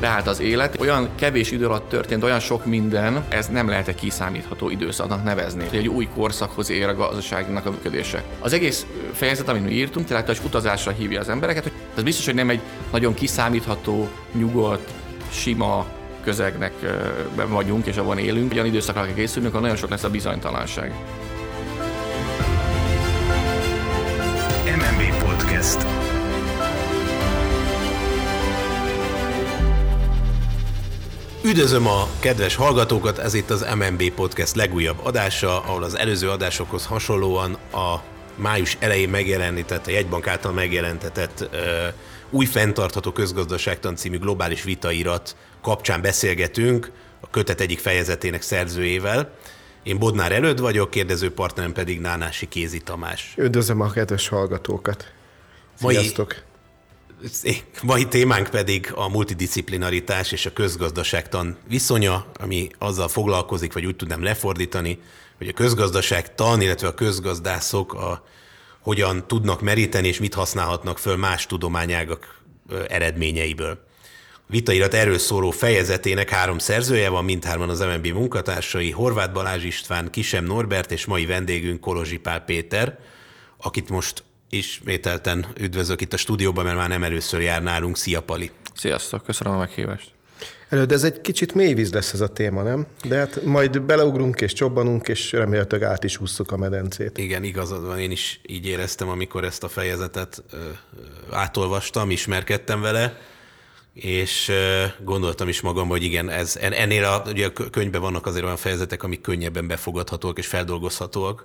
beállt az élet. Olyan kevés idő alatt történt olyan sok minden, ez nem lehet egy kiszámítható időszaknak nevezni. Egy új korszakhoz ér a gazdaságnak a működése. Az egész fejezet, amit mi írtunk, tehát hogy utazásra hívja az embereket, hogy ez biztos, hogy nem egy nagyon kiszámítható, nyugodt, sima közegnek vagyunk, és abban élünk. Olyan időszakra kell készülnünk, ahol nagyon sok lesz a bizonytalanság. MNB Podcast. Üdvözlöm a kedves hallgatókat, ez itt az MNB Podcast legújabb adása, ahol az előző adásokhoz hasonlóan a május elején megjelenített, a jegybank által megjelentetett uh, új fenntartható közgazdaságtan című globális vitairat kapcsán beszélgetünk a kötet egyik fejezetének szerzőjével. Én Bodnár előtt vagyok, kérdező partnerem pedig Nánási Kézi Tamás. Üdvözlöm a kedves hallgatókat! Sziasztok! Mai, mai témánk pedig a multidisciplinaritás és a közgazdaságtan viszonya, ami azzal foglalkozik, vagy úgy tudnám lefordítani, hogy a közgazdaságtan, illetve a közgazdászok a, hogyan tudnak meríteni, és mit használhatnak föl más tudományágak eredményeiből. Vitairat erről szóló fejezetének három szerzője van, mindhárman az MNB munkatársai, Horváth Balázs István, Kisem Norbert és mai vendégünk Kolozsi Pál Péter, akit most ismételten üdvözlök itt a stúdióban, mert már nem először jár nálunk. Szia, Pali! Sziasztok, köszönöm a meghívást! Előtt ez egy kicsit mély víz lesz ez a téma, nem? De hát majd beleugrunk és csobbanunk, és remélhetőleg át is húzzuk a medencét. Igen, igazad van, én is így éreztem, amikor ezt a fejezetet ö, átolvastam, ismerkedtem vele és gondoltam is magam, hogy igen, ez, ennél a, ugye a könyvben vannak azért olyan fejezetek, amik könnyebben befogadhatóak és feldolgozhatóak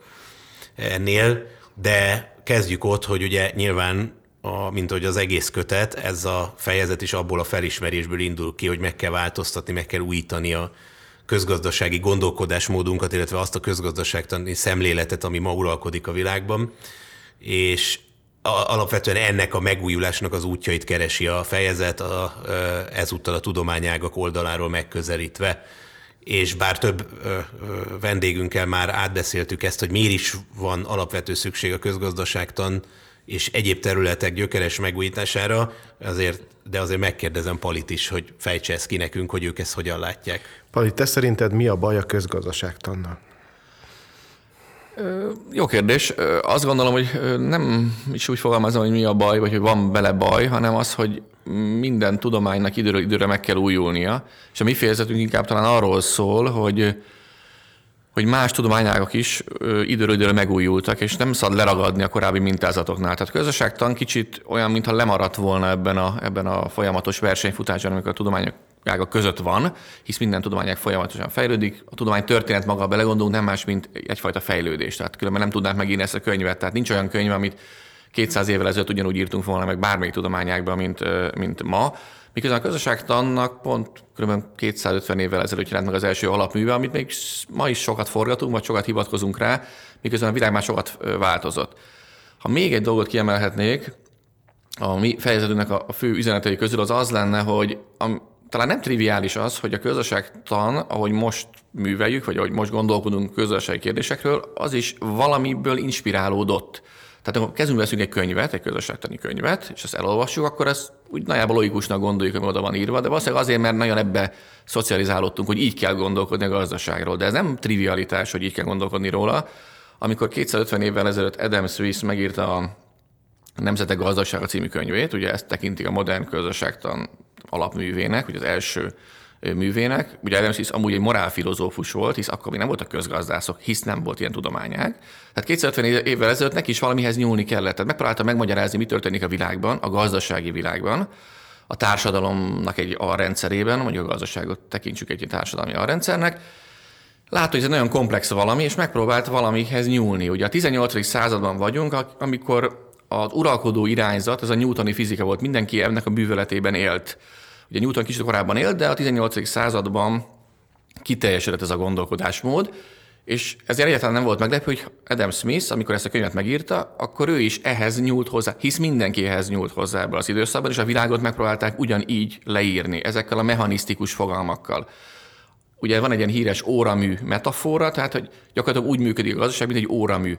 ennél, de kezdjük ott, hogy ugye nyilván, a, mint hogy az egész kötet, ez a fejezet is abból a felismerésből indul ki, hogy meg kell változtatni, meg kell újítani a közgazdasági gondolkodásmódunkat, illetve azt a közgazdaságtani szemléletet, ami ma uralkodik a világban, és alapvetően ennek a megújulásnak az útjait keresi a fejezet, a, ezúttal a tudományágak oldaláról megközelítve. És bár több vendégünkkel már átbeszéltük ezt, hogy miért is van alapvető szükség a közgazdaságtan és egyéb területek gyökeres megújítására, azért, de azért megkérdezem Palit is, hogy fejtse ezt ki nekünk, hogy ők ezt hogyan látják. Palit, te szerinted mi a baj a közgazdaságtannal? Jó kérdés. Azt gondolom, hogy nem is úgy fogalmazom, hogy mi a baj, vagy hogy van bele baj, hanem az, hogy minden tudománynak időről időre meg kell újulnia. És a mi fejezetünk inkább talán arról szól, hogy hogy más tudományágak is időről időre megújultak, és nem szabad leragadni a korábbi mintázatoknál. Tehát közösségtan kicsit olyan, mintha lemaradt volna ebben a, ebben a folyamatos versenyfutásban, amikor a tudományok ágak között van, hisz minden tudományág folyamatosan fejlődik. A tudomány történet maga belegondolunk nem más, mint egyfajta fejlődés. Tehát különben nem tudnánk megírni ezt a könyvet. Tehát nincs olyan könyv, amit 200 évvel ezelőtt ugyanúgy írtunk volna meg bármelyik tudományágban, mint, mint ma. Miközben a közösségtannak pont kb. 250 évvel ezelőtt jelent meg az első alapműve, amit még ma is sokat forgatunk, vagy sokat hivatkozunk rá, miközben a világ már sokat változott. Ha még egy dolgot kiemelhetnék, a mi fejezetünknek a fő üzenetei közül az az lenne, hogy talán nem triviális az, hogy a közösségtan, ahogy most műveljük, vagy ahogy most gondolkodunk közösségi kérdésekről, az is valamiből inspirálódott. Tehát amikor kezünkbe veszünk egy könyvet, egy közösségtani könyvet, és azt elolvassuk, akkor ezt úgy nagyjából logikusnak gondoljuk, hogy oda van írva, de valószínűleg azért, mert nagyon ebbe szocializálódtunk, hogy így kell gondolkodni a gazdaságról. De ez nem trivialitás, hogy így kell gondolkodni róla. Amikor 250 évvel ezelőtt Adam Smith megírta a Nemzetek gazdasága című könyvét, ugye ezt tekintik a modern közösségtan alapművének, vagy az első művének. Ugye Adam Smith amúgy egy morálfilozófus volt, hisz akkor még nem voltak közgazdászok, hisz nem volt ilyen tudományák. Tehát 250 évvel ezelőtt neki is valamihez nyúlni kellett. Tehát megpróbálta megmagyarázni, mi történik a világban, a gazdasági világban, a társadalomnak egy alrendszerében, mondjuk a gazdaságot tekintsük egy társadalmi alrendszernek, Látta, hogy ez egy nagyon komplex valami, és megpróbált valamihez nyúlni. Ugye a 18. században vagyunk, amikor az uralkodó irányzat, ez a newtoni fizika volt, mindenki ennek a bűvöletében élt. Ugye Newton kicsit korábban élt, de a 18. században kiteljesedett ez a gondolkodásmód, és ezért egyáltalán nem volt meglepő, hogy Adam Smith, amikor ezt a könyvet megírta, akkor ő is ehhez nyúlt hozzá, hisz mindenki ehhez nyúlt hozzá ebben az időszakban, és a világot megpróbálták ugyanígy leírni, ezekkel a mechanisztikus fogalmakkal. Ugye van egy ilyen híres óramű metafora, tehát hogy gyakorlatilag úgy működik a gazdaság, mint egy óramű.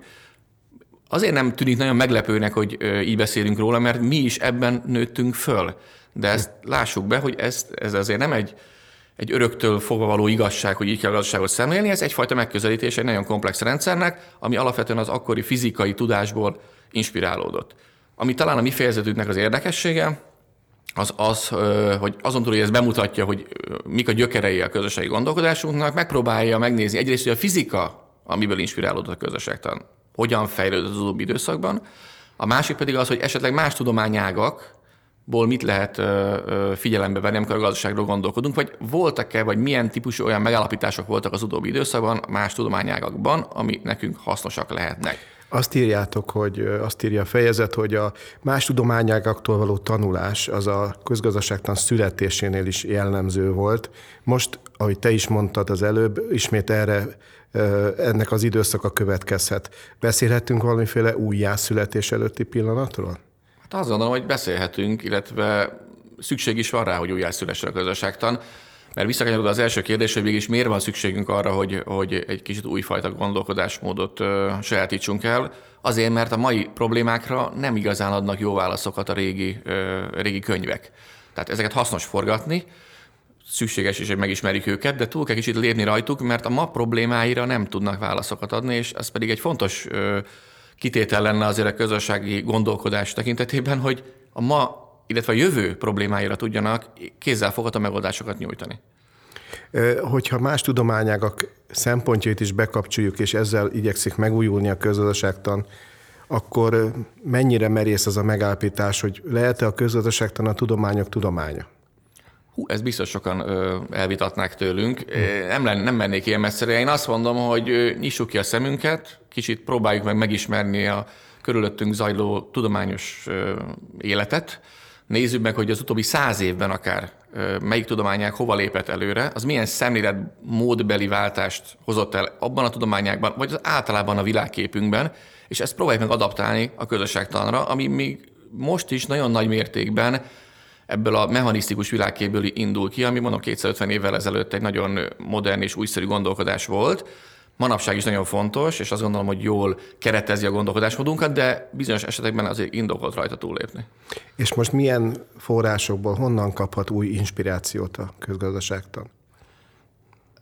Azért nem tűnik nagyon meglepőnek, hogy így beszélünk róla, mert mi is ebben nőttünk föl. De ezt lássuk be, hogy ez, ez azért nem egy, egy öröktől fogva való igazság, hogy így kell a gazdaságot szemlélni, ez egyfajta megközelítés egy nagyon komplex rendszernek, ami alapvetően az akkori fizikai tudásból inspirálódott. Ami talán a mi fejezetünknek az érdekessége, az az, hogy azon túl, hogy ez bemutatja, hogy mik a gyökerei a közösségi gondolkodásunknak, megpróbálja megnézni egyrészt, hogy a fizika, amiből inspirálódott a közösségtan, hogyan fejlődött az utóbbi időszakban, a másik pedig az, hogy esetleg más tudományágakból mit lehet figyelembe venni, amikor a gazdaságról gondolkodunk, vagy voltak-e, vagy milyen típusú olyan megállapítások voltak az utóbbi időszakban más tudományágakban, ami nekünk hasznosak lehetnek. Azt írjátok, hogy azt írja a fejezet, hogy a más tudományágaktól való tanulás az a közgazdaságtan születésénél is jellemző volt. Most, ahogy te is mondtad az előbb, ismét erre ennek az időszaka következhet. Beszélhetünk valamiféle újjászületés előtti pillanatról? Hát azt gondolom, hogy beszélhetünk, illetve szükség is van rá, hogy újjászülessen a közösségtan. Mert visszakanyarodva az első kérdés, hogy mégis miért van szükségünk arra, hogy, hogy egy kicsit újfajta gondolkodásmódot ö, sajátítsunk el, azért, mert a mai problémákra nem igazán adnak jó válaszokat a régi, ö, régi könyvek. Tehát ezeket hasznos forgatni, szükséges is, hogy megismerjük őket, de túl kell kicsit lépni rajtuk, mert a ma problémáira nem tudnak válaszokat adni, és ez pedig egy fontos ö, kitétel lenne azért a közösségi gondolkodás tekintetében, hogy a ma illetve a jövő problémáira tudjanak kézzelfogható megoldásokat nyújtani. Hogyha más tudományágak szempontjait is bekapcsoljuk, és ezzel igyekszik megújulni a közgazdaságtan, akkor mennyire merész az a megállapítás, hogy lehet-e a közgazdaságtan a tudományok tudománya? Hú, ez biztos sokan ö, elvitatnák tőlünk. Nem, len, nem mennék ilyen messzire. Én azt mondom, hogy nyissuk ki a szemünket, kicsit próbáljuk meg megismerni a körülöttünk zajló tudományos ö, életet, nézzük meg, hogy az utóbbi száz évben akár melyik tudományák hova lépett előre, az milyen szemlélet módbeli váltást hozott el abban a tudományákban, vagy az általában a világképünkben, és ezt próbáljuk meg adaptálni a közösségtanra, ami még most is nagyon nagy mértékben ebből a mechanisztikus világképből indul ki, ami mondom 250 évvel ezelőtt egy nagyon modern és újszerű gondolkodás volt, manapság is nagyon fontos, és azt gondolom, hogy jól keretezi a gondolkodásmódunkat, de bizonyos esetekben azért indokolt rajta túllépni. És most milyen forrásokból, honnan kaphat új inspirációt a közgazdaságtan?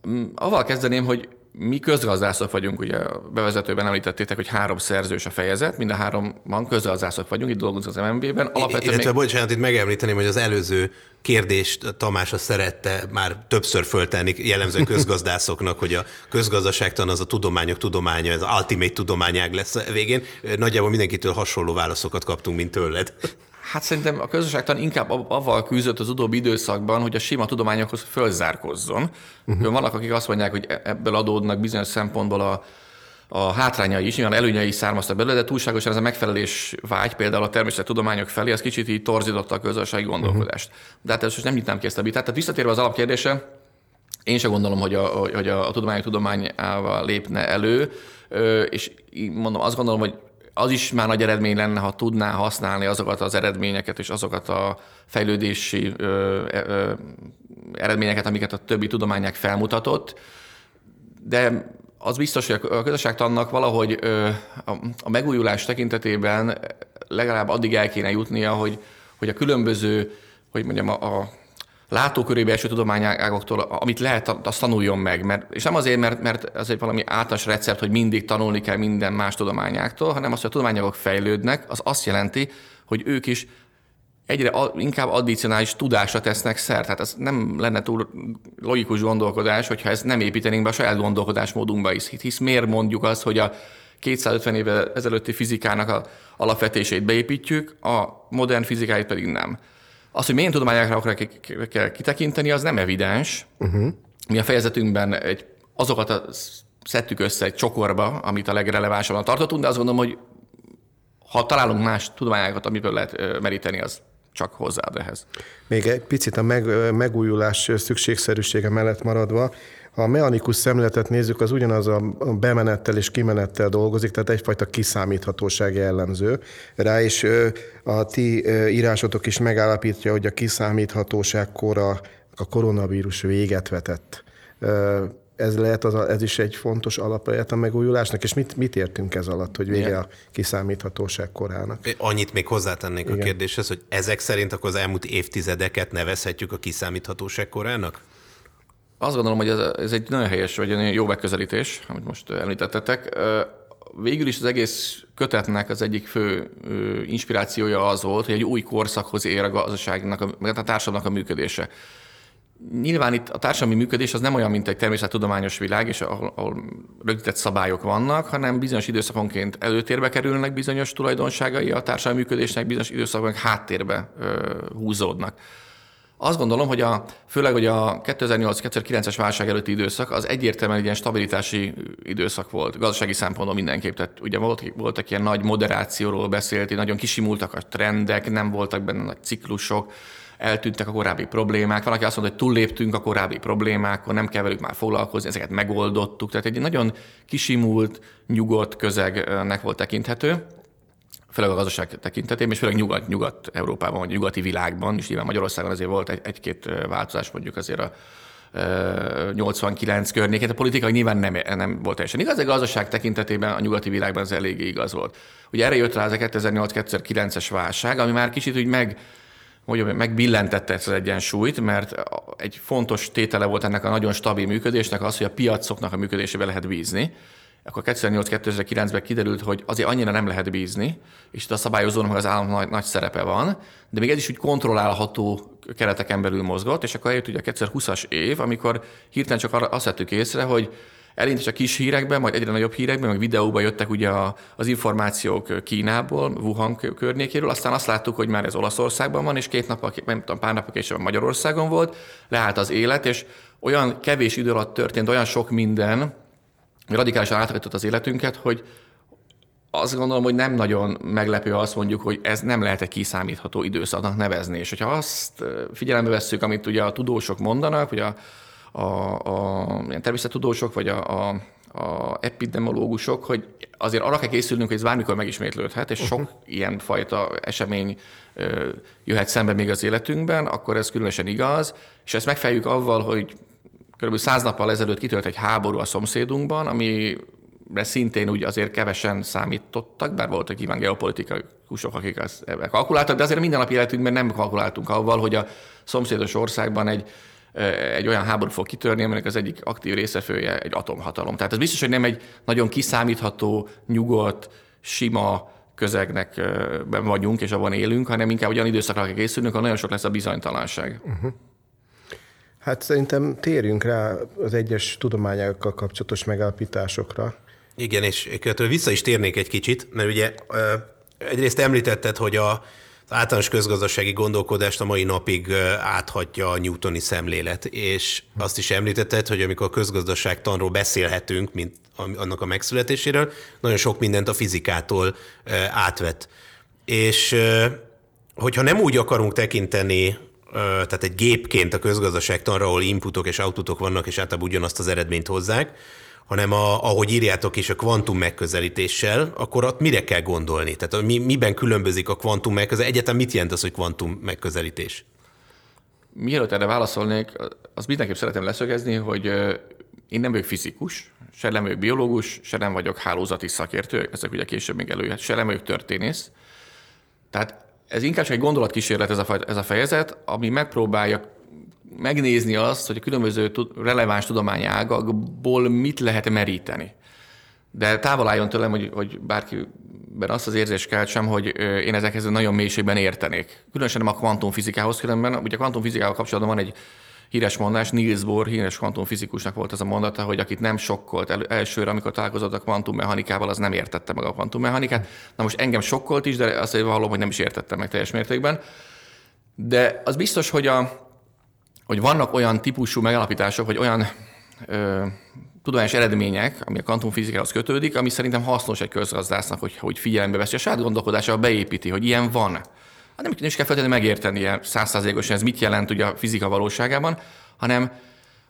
Mm, avval kezdeném, hogy mi közgazdászok vagyunk, ugye a bevezetőben említettétek, hogy három szerzős a fejezet, mind a háromban közgazdászok vagyunk, itt dolgozunk az MNB-ben. Alapvetően Illetve, még... bocsánat, itt megemlíteném, hogy az előző kérdést Tamás szerette már többször föltenni jellemző közgazdászoknak, hogy a közgazdaságtan az a tudományok tudománya, az ultimate tudományág lesz a végén. Nagyjából mindenkitől hasonló válaszokat kaptunk, mint tőled. Hát szerintem a közösségtan inkább avval küzdött az utóbbi időszakban, hogy a sima tudományokhoz fölzárkozzon. Uh-huh. Vannak, akik azt mondják, hogy e- ebből adódnak bizonyos szempontból a, a hátrányai is, nyilván előnyei származtak belőle, de túlságosan ez a megfelelés vágy például a természettudományok felé, az kicsit így torzította a közösségi gondolkodást. Uh-huh. De hát ezt most nem nyitnám ki ezt a vitát. Tehát visszatérve az alapkérdése, én sem gondolom, hogy a, hogy a, a tudományok tudományával lépne elő, és mondom, azt gondolom, hogy az is már nagy eredmény lenne, ha tudná használni azokat az eredményeket és azokat a fejlődési ö, ö, eredményeket, amiket a többi tudományák felmutatott. De az biztos, hogy a közösségtannak valahogy ö, a, a megújulás tekintetében legalább addig el kéne jutnia, hogy, hogy a különböző, hogy mondjam, a, a látókörébe eső tudományágoktól, amit lehet, azt tanuljon meg. Mert, és nem azért, mert, mert ez egy valami általános recept, hogy mindig tanulni kell minden más tudományáktól, hanem az, hogy a tudományok fejlődnek, az azt jelenti, hogy ők is egyre inkább addicionális tudásra tesznek szert. Tehát ez nem lenne túl logikus gondolkodás, hogyha ezt nem építenénk be a saját gondolkodásmódunkba is. Hisz miért mondjuk azt, hogy a 250 évvel ezelőtti fizikának a alapvetését beépítjük, a modern fizikáit pedig nem. Az, hogy milyen tudományokra kell kitekinteni, az nem evidens. Uh-huh. Mi a fejezetünkben egy, azokat a, szedtük össze egy csokorba, amit a legrelevánsabban tartottunk, de azt gondolom, hogy ha találunk más tudományokat, amiből lehet meríteni, az csak hozzáad ehhez. Még egy picit a meg, megújulás szükségszerűsége mellett maradva, ha a mechanikus szemléletet nézzük, az ugyanaz a bemenettel és kimenettel dolgozik, tehát egyfajta kiszámíthatóság jellemző rá, és a ti írásotok is megállapítja, hogy a kiszámíthatóság kora a koronavírus véget vetett. ez lehet az, ez is egy fontos alap lehet a megújulásnak, és mit, mit értünk ez alatt, hogy vége Igen. a kiszámíthatóság korának? Annyit még hozzátennék Igen. a kérdéshez, hogy ezek szerint akkor az elmúlt évtizedeket nevezhetjük a kiszámíthatóság korának? Azt gondolom, hogy ez, ez egy nagyon helyes, vagy egy jó megközelítés, amit most említettetek. Végül is az egész kötetnek az egyik fő inspirációja az volt, hogy egy új korszakhoz ér a gazdaságnak, a társadalomnak a működése. Nyilván itt a társadalmi működés az nem olyan, mint egy természettudományos világ, és ahol, ahol rögzített szabályok vannak, hanem bizonyos időszakonként előtérbe kerülnek bizonyos tulajdonságai a társadalmi működésnek, bizonyos időszakonként háttérbe ö, húzódnak. Azt gondolom, hogy a, főleg hogy a 2008-2009-es válság előtti időszak az egyértelműen egy ilyen stabilitási időszak volt, gazdasági szempontból mindenképp. Tehát ugye volt, voltak ilyen nagy moderációról beszélt, nagyon kisimultak a trendek, nem voltak benne nagy ciklusok, eltűntek a korábbi problémák. Valaki azt mondta, hogy túlléptünk a korábbi problémákon, nem kell velük már foglalkozni, ezeket megoldottuk. Tehát egy nagyon kisimult, nyugodt közegnek volt tekinthető főleg a gazdaság tekintetében, és főleg nyugat, Nyugat-Európában, vagy nyugati világban, és nyilván Magyarországon azért volt egy, egy-két változás mondjuk azért a 89 környékén. A politika nyilván nem, nem volt teljesen igaz, de gazdaság tekintetében a nyugati világban ez eléggé igaz volt. Ugye erre jött rá az a 2008-2009-es válság, ami már kicsit úgy meg, mondjam, megbillentette ezt az egyensúlyt, mert egy fontos tétele volt ennek a nagyon stabil működésnek az, hogy a piacoknak a működésébe lehet bízni akkor 2008-2009-ben kiderült, hogy azért annyira nem lehet bízni, és itt a szabályozónak az állam nagy, nagy szerepe van, de még ez is úgy kontrollálható kereteken belül mozgott, és akkor eljött ugye a 2020-as év, amikor hirtelen csak arra azt vettük észre, hogy elindít a kis hírekben, majd egyre nagyobb hírekben, meg videóban jöttek ugye az információk Kínából, Wuhan környékéről, aztán azt láttuk, hogy már ez Olaszországban van, és két nap, nem tudom, pár napok később Magyarországon volt, leállt az élet, és olyan kevés idő alatt történt olyan sok minden, radikálisan átalakított az életünket, hogy azt gondolom, hogy nem nagyon meglepő azt mondjuk, hogy ez nem lehet egy kiszámítható időszaknak nevezni. És hogyha azt figyelembe vesszük, amit ugye a tudósok mondanak, hogy a, a, a természettudósok, vagy a, a, a epidemiológusok, hogy azért arra kell készülnünk, hogy ez bármikor megismétlődhet, és sok uh-huh. ilyen fajta esemény jöhet szembe még az életünkben, akkor ez különösen igaz, és ezt megfejjük avval, hogy Kb. száz nappal ezelőtt kitölt egy háború a szomszédunkban, ami szintén úgy azért kevesen számítottak, bár voltak nyilván geopolitikusok, akik ezt ebben kalkuláltak, de azért minden nap életünkben nem kalkuláltunk avval, hogy a szomszédos országban egy, egy olyan háború fog kitörni, aminek az egyik aktív részefője egy atomhatalom. Tehát ez biztos, hogy nem egy nagyon kiszámítható, nyugodt, sima közegnek vagyunk, és abban élünk, hanem inkább olyan időszakra kell készülnünk, ahol nagyon sok lesz a bizonytalanság. Uh-huh. Hát szerintem térjünk rá az egyes tudományákkal kapcsolatos megállapításokra. Igen, és vissza is térnék egy kicsit, mert ugye egyrészt említetted, hogy a, általános közgazdasági gondolkodást a mai napig áthatja a newtoni szemlélet, és azt is említetted, hogy amikor a közgazdaságtanról beszélhetünk, mint annak a megszületéséről, nagyon sok mindent a fizikától átvet. És hogyha nem úgy akarunk tekinteni tehát egy gépként a közgazdaságtanra, ahol inputok és outputok vannak, és általában ugyanazt az eredményt hozzák, hanem a, ahogy írjátok is a kvantum megközelítéssel, akkor ott mire kell gondolni? Tehát mi, miben különbözik a kvantum megközelítés? Egyetem mit jelent az, hogy kvantum megközelítés? Mielőtt erre válaszolnék, azt mindenképp szeretem leszögezni, hogy én nem vagyok fizikus, se nem vagyok biológus, se nem vagyok hálózati szakértő, ezek ugye később még előjött, se nem vagyok történész. Tehát ez inkább csak egy gondolatkísérlet ez a, ez a fejezet, ami megpróbálja megnézni azt, hogy a különböző releváns tudományágakból mit lehet meríteni. De távol álljon tőlem, hogy, hogy bárkiben azt az érzést keltsem, hogy én ezekhez nagyon mélységben értenék. Különösen nem a kvantumfizikához, különben ugye a kvantumfizikával kapcsolatban van egy híres mondás, Niels Bohr, híres kvantumfizikusnak volt az a mondata, hogy akit nem sokkolt el, elsőre, amikor találkozott a kvantummechanikával, az nem értette meg a kvantummechanikát. Na most engem sokkolt is, de azt vallom, hogy nem is értettem meg teljes mértékben. De az biztos, hogy, a, hogy vannak olyan típusú megalapítások, vagy olyan ö, tudományos eredmények, ami a kvantumfizikához kötődik, ami szerintem hasznos egy közgazdásznak, hogy, hogy figyelembe veszi, a saját gondolkodásába beépíti, hogy ilyen van. Hát nem, nem is kell feltétlenül megérteni százszázalékosan ez mit jelent ugye a fizika valóságában, hanem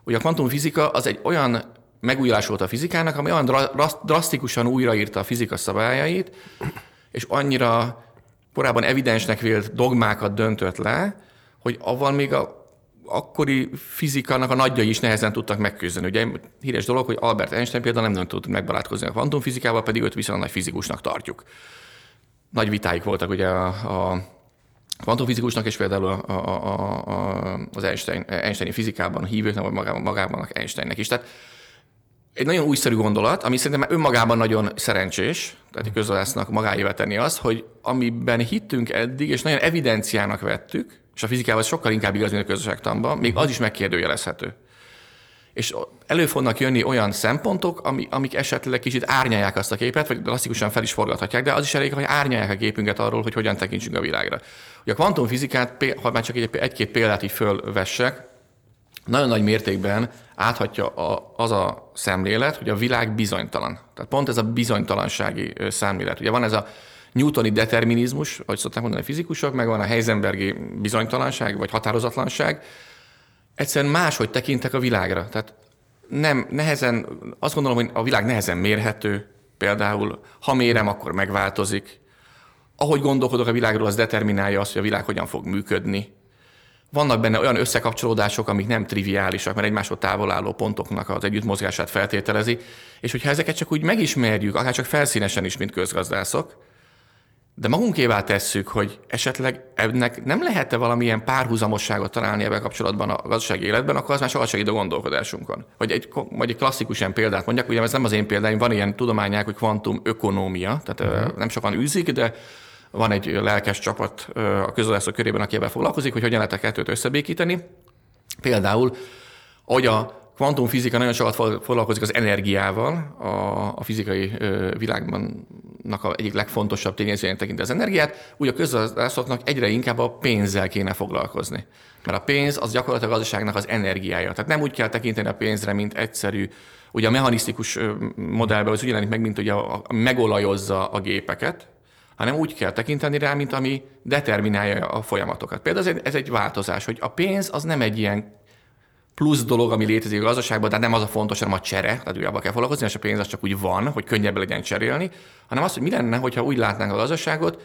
ugye a kvantumfizika az egy olyan megújulás volt a fizikának, ami olyan drasztikusan újraírta a fizika szabályait, és annyira korábban evidensnek vélt dogmákat döntött le, hogy avval még a akkori fizikának a nagyjai is nehezen tudtak megküzdeni. Ugye híres dolog, hogy Albert Einstein például nem, tud megbarátkozni a kvantumfizikával, pedig őt viszonylag nagy fizikusnak tartjuk. Nagy vitáik voltak ugye a, a kvantumfizikusnak, és például a, a, a, a, az Einstein, Einsteini fizikában hívőknek, vagy magában, magában Einsteinnek is. Tehát egy nagyon újszerű gondolat, ami szerintem önmagában nagyon szerencsés, tehát egy közölásznak magáévá tenni azt, hogy amiben hittünk eddig, és nagyon evidenciának vettük, és a fizikában sokkal inkább igaz, mint a közösségtanban, még az is megkérdőjelezhető. És elő fognak jönni olyan szempontok, ami, amik esetleg kicsit árnyalják azt a képet, vagy klasszikusan fel is forgathatják, de az is elég, hogy árnyalják a képünket arról, hogy hogyan tekintsünk a világra. Ugye a kvantumfizikát, ha már csak egy-két példát így fölvessek, nagyon nagy mértékben áthatja a, az a szemlélet, hogy a világ bizonytalan. Tehát pont ez a bizonytalansági szemlélet. Ugye van ez a newtoni determinizmus, ahogy szokták mondani a fizikusok, meg van a Heisenbergi bizonytalanság, vagy határozatlanság. Egyszerűen máshogy tekintek a világra. Tehát nem, nehezen, azt gondolom, hogy a világ nehezen mérhető, például, ha mérem, akkor megváltozik. Ahogy gondolkodok a világról, az determinálja azt, hogy a világ hogyan fog működni vannak benne olyan összekapcsolódások, amik nem triviálisak, mert egymáshoz távol álló pontoknak az együttmozgását feltételezi, és hogyha ezeket csak úgy megismerjük, akár csak felszínesen is, mint közgazdászok, de magunkévá tesszük, hogy esetleg ennek nem lehet-e valamilyen párhuzamosságot találni ebben kapcsolatban a gazdasági életben, akkor az már sokat segít a gondolkodásunkon. Vagy egy, vagy egy klasszikus ilyen példát mondjak, ugye ez nem az én példáim, van ilyen tudományák, hogy kvantum ökonómia, tehát uh-huh. nem sokan űzik, de van egy lelkes csapat a közölászok körében, aki ebben foglalkozik, hogy hogyan lehet a kettőt összebékíteni. Például, hogy a kvantumfizika nagyon sokat foglalkozik az energiával, a, a fizikai világban a egyik legfontosabb tényezőjén tekint az energiát, úgy a közgazdászoknak egyre inkább a pénzzel kéne foglalkozni. Mert a pénz az gyakorlatilag a gazdaságnak az energiája. Tehát nem úgy kell tekinteni a pénzre, mint egyszerű, ugye a mechanisztikus modellben az jelenik meg, mint hogy a, a megolajozza a gépeket, hanem úgy kell tekinteni rá, mint ami determinálja a folyamatokat. Például ez egy, ez egy változás, hogy a pénz az nem egy ilyen plusz dolog, ami létezik a gazdaságban, de nem az a fontos, hanem a csere, tehát ugye kell foglalkozni, és a pénz az csak úgy van, hogy könnyebb legyen cserélni, hanem az, hogy mi lenne, hogyha úgy látnánk a gazdaságot,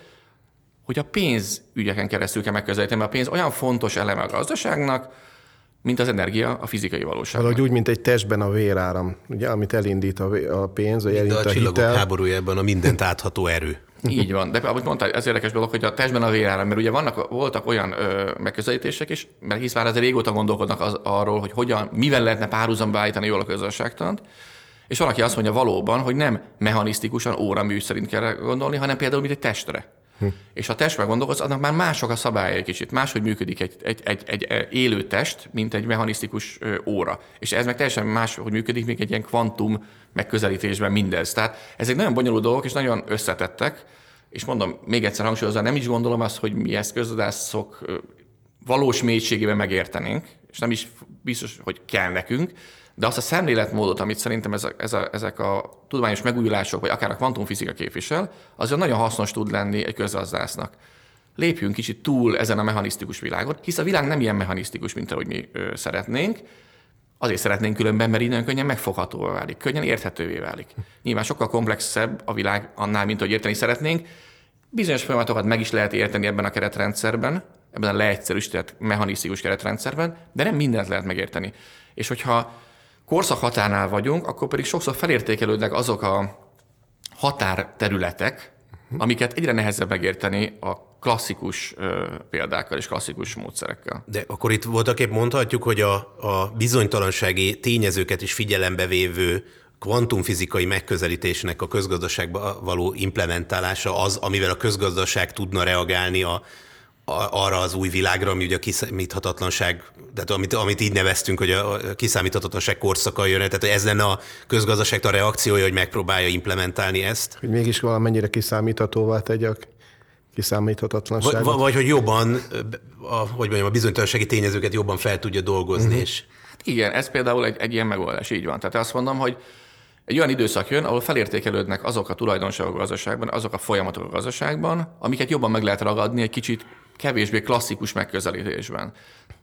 hogy a pénzügyeken keresztül kell megközelíteni, mert a pénz olyan fontos eleme a gazdaságnak, mint az energia a fizikai valóság. Valahogy úgy, mint egy testben a véráram, ugye, amit elindít a, a pénz, vagy elindít a, a csillagok hitel. háborújában a mindent átható erő. Így van, de ahogy mondtál, ez érdekes dolog, hogy a testben a véráram, mert ugye vannak, voltak olyan ö, megközelítések is, mert hisz már azért régóta gondolkodnak az, arról, hogy hogyan, mivel lehetne párhuzamba állítani jól a közösségtant, és van, aki azt mondja valóban, hogy nem mechanisztikusan óramű szerint kell gondolni, hanem például mint egy testre. Hm. És ha testben gondolkodsz, annak már mások a szabályai kicsit. Máshogy működik egy, egy, egy, egy élő test, mint egy mechanisztikus óra. És ez meg teljesen más, hogy működik, még egy ilyen kvantum megközelítésben mindez. Tehát ezek nagyon bonyolult dolgok, és nagyon összetettek. És mondom, még egyszer hangsúlyozva, nem is gondolom azt, hogy mi ezt közgadászok valós mélységében megértenénk, és nem is biztos, hogy kell nekünk, de azt a szemléletmódot, amit szerintem ez a, ez a, ezek a tudományos megújulások, vagy akár a kvantumfizika képvisel, az nagyon hasznos tud lenni egy közgazdásznak. Lépjünk kicsit túl ezen a mechanisztikus világon, hisz a világ nem ilyen mechanisztikus, mint ahogy mi ö, szeretnénk. Azért szeretnénk különben, mert innen könnyen megfoghatóvá válik, könnyen érthetővé válik. Nyilván sokkal komplexebb a világ annál, mint hogy érteni szeretnénk. Bizonyos folyamatokat meg is lehet érteni ebben a keretrendszerben, ebben a leegyszerűsített mechanisztikus keretrendszerben, de nem mindent lehet megérteni. És hogyha korszak határnál vagyunk, akkor pedig sokszor felértékelődnek azok a határterületek, amiket egyre nehezebb megérteni a klasszikus ö, példákkal és klasszikus módszerekkel. De akkor itt voltak épp mondhatjuk, hogy a, a bizonytalansági tényezőket is figyelembe vévő kvantumfizikai megközelítésnek a közgazdaságba való implementálása az, amivel a közgazdaság tudna reagálni a arra az új világra, ami ugye a kiszámíthatatlanság, tehát amit, amit így neveztünk, hogy a kiszámíthatatlanság korszaka jön, tehát ez lenne a közgazdaságtan reakciója, hogy megpróbálja implementálni ezt. Hogy mégis valamennyire kiszámíthatóvá tegye a kiszámíthatatlanságot. Vagy, vagy hogy jobban, a, hogy mondjam, a bizonytalansági tényezőket jobban fel tudja dolgozni. Uh-huh. És... Hát igen, ez például egy, egy ilyen megoldás, így van. Tehát azt mondom, hogy egy olyan időszak jön, ahol felértékelődnek azok a tulajdonságok a gazdaságban, azok a folyamatok a gazdaságban, amiket jobban meg lehet ragadni egy kicsit kevésbé klasszikus megközelítésben.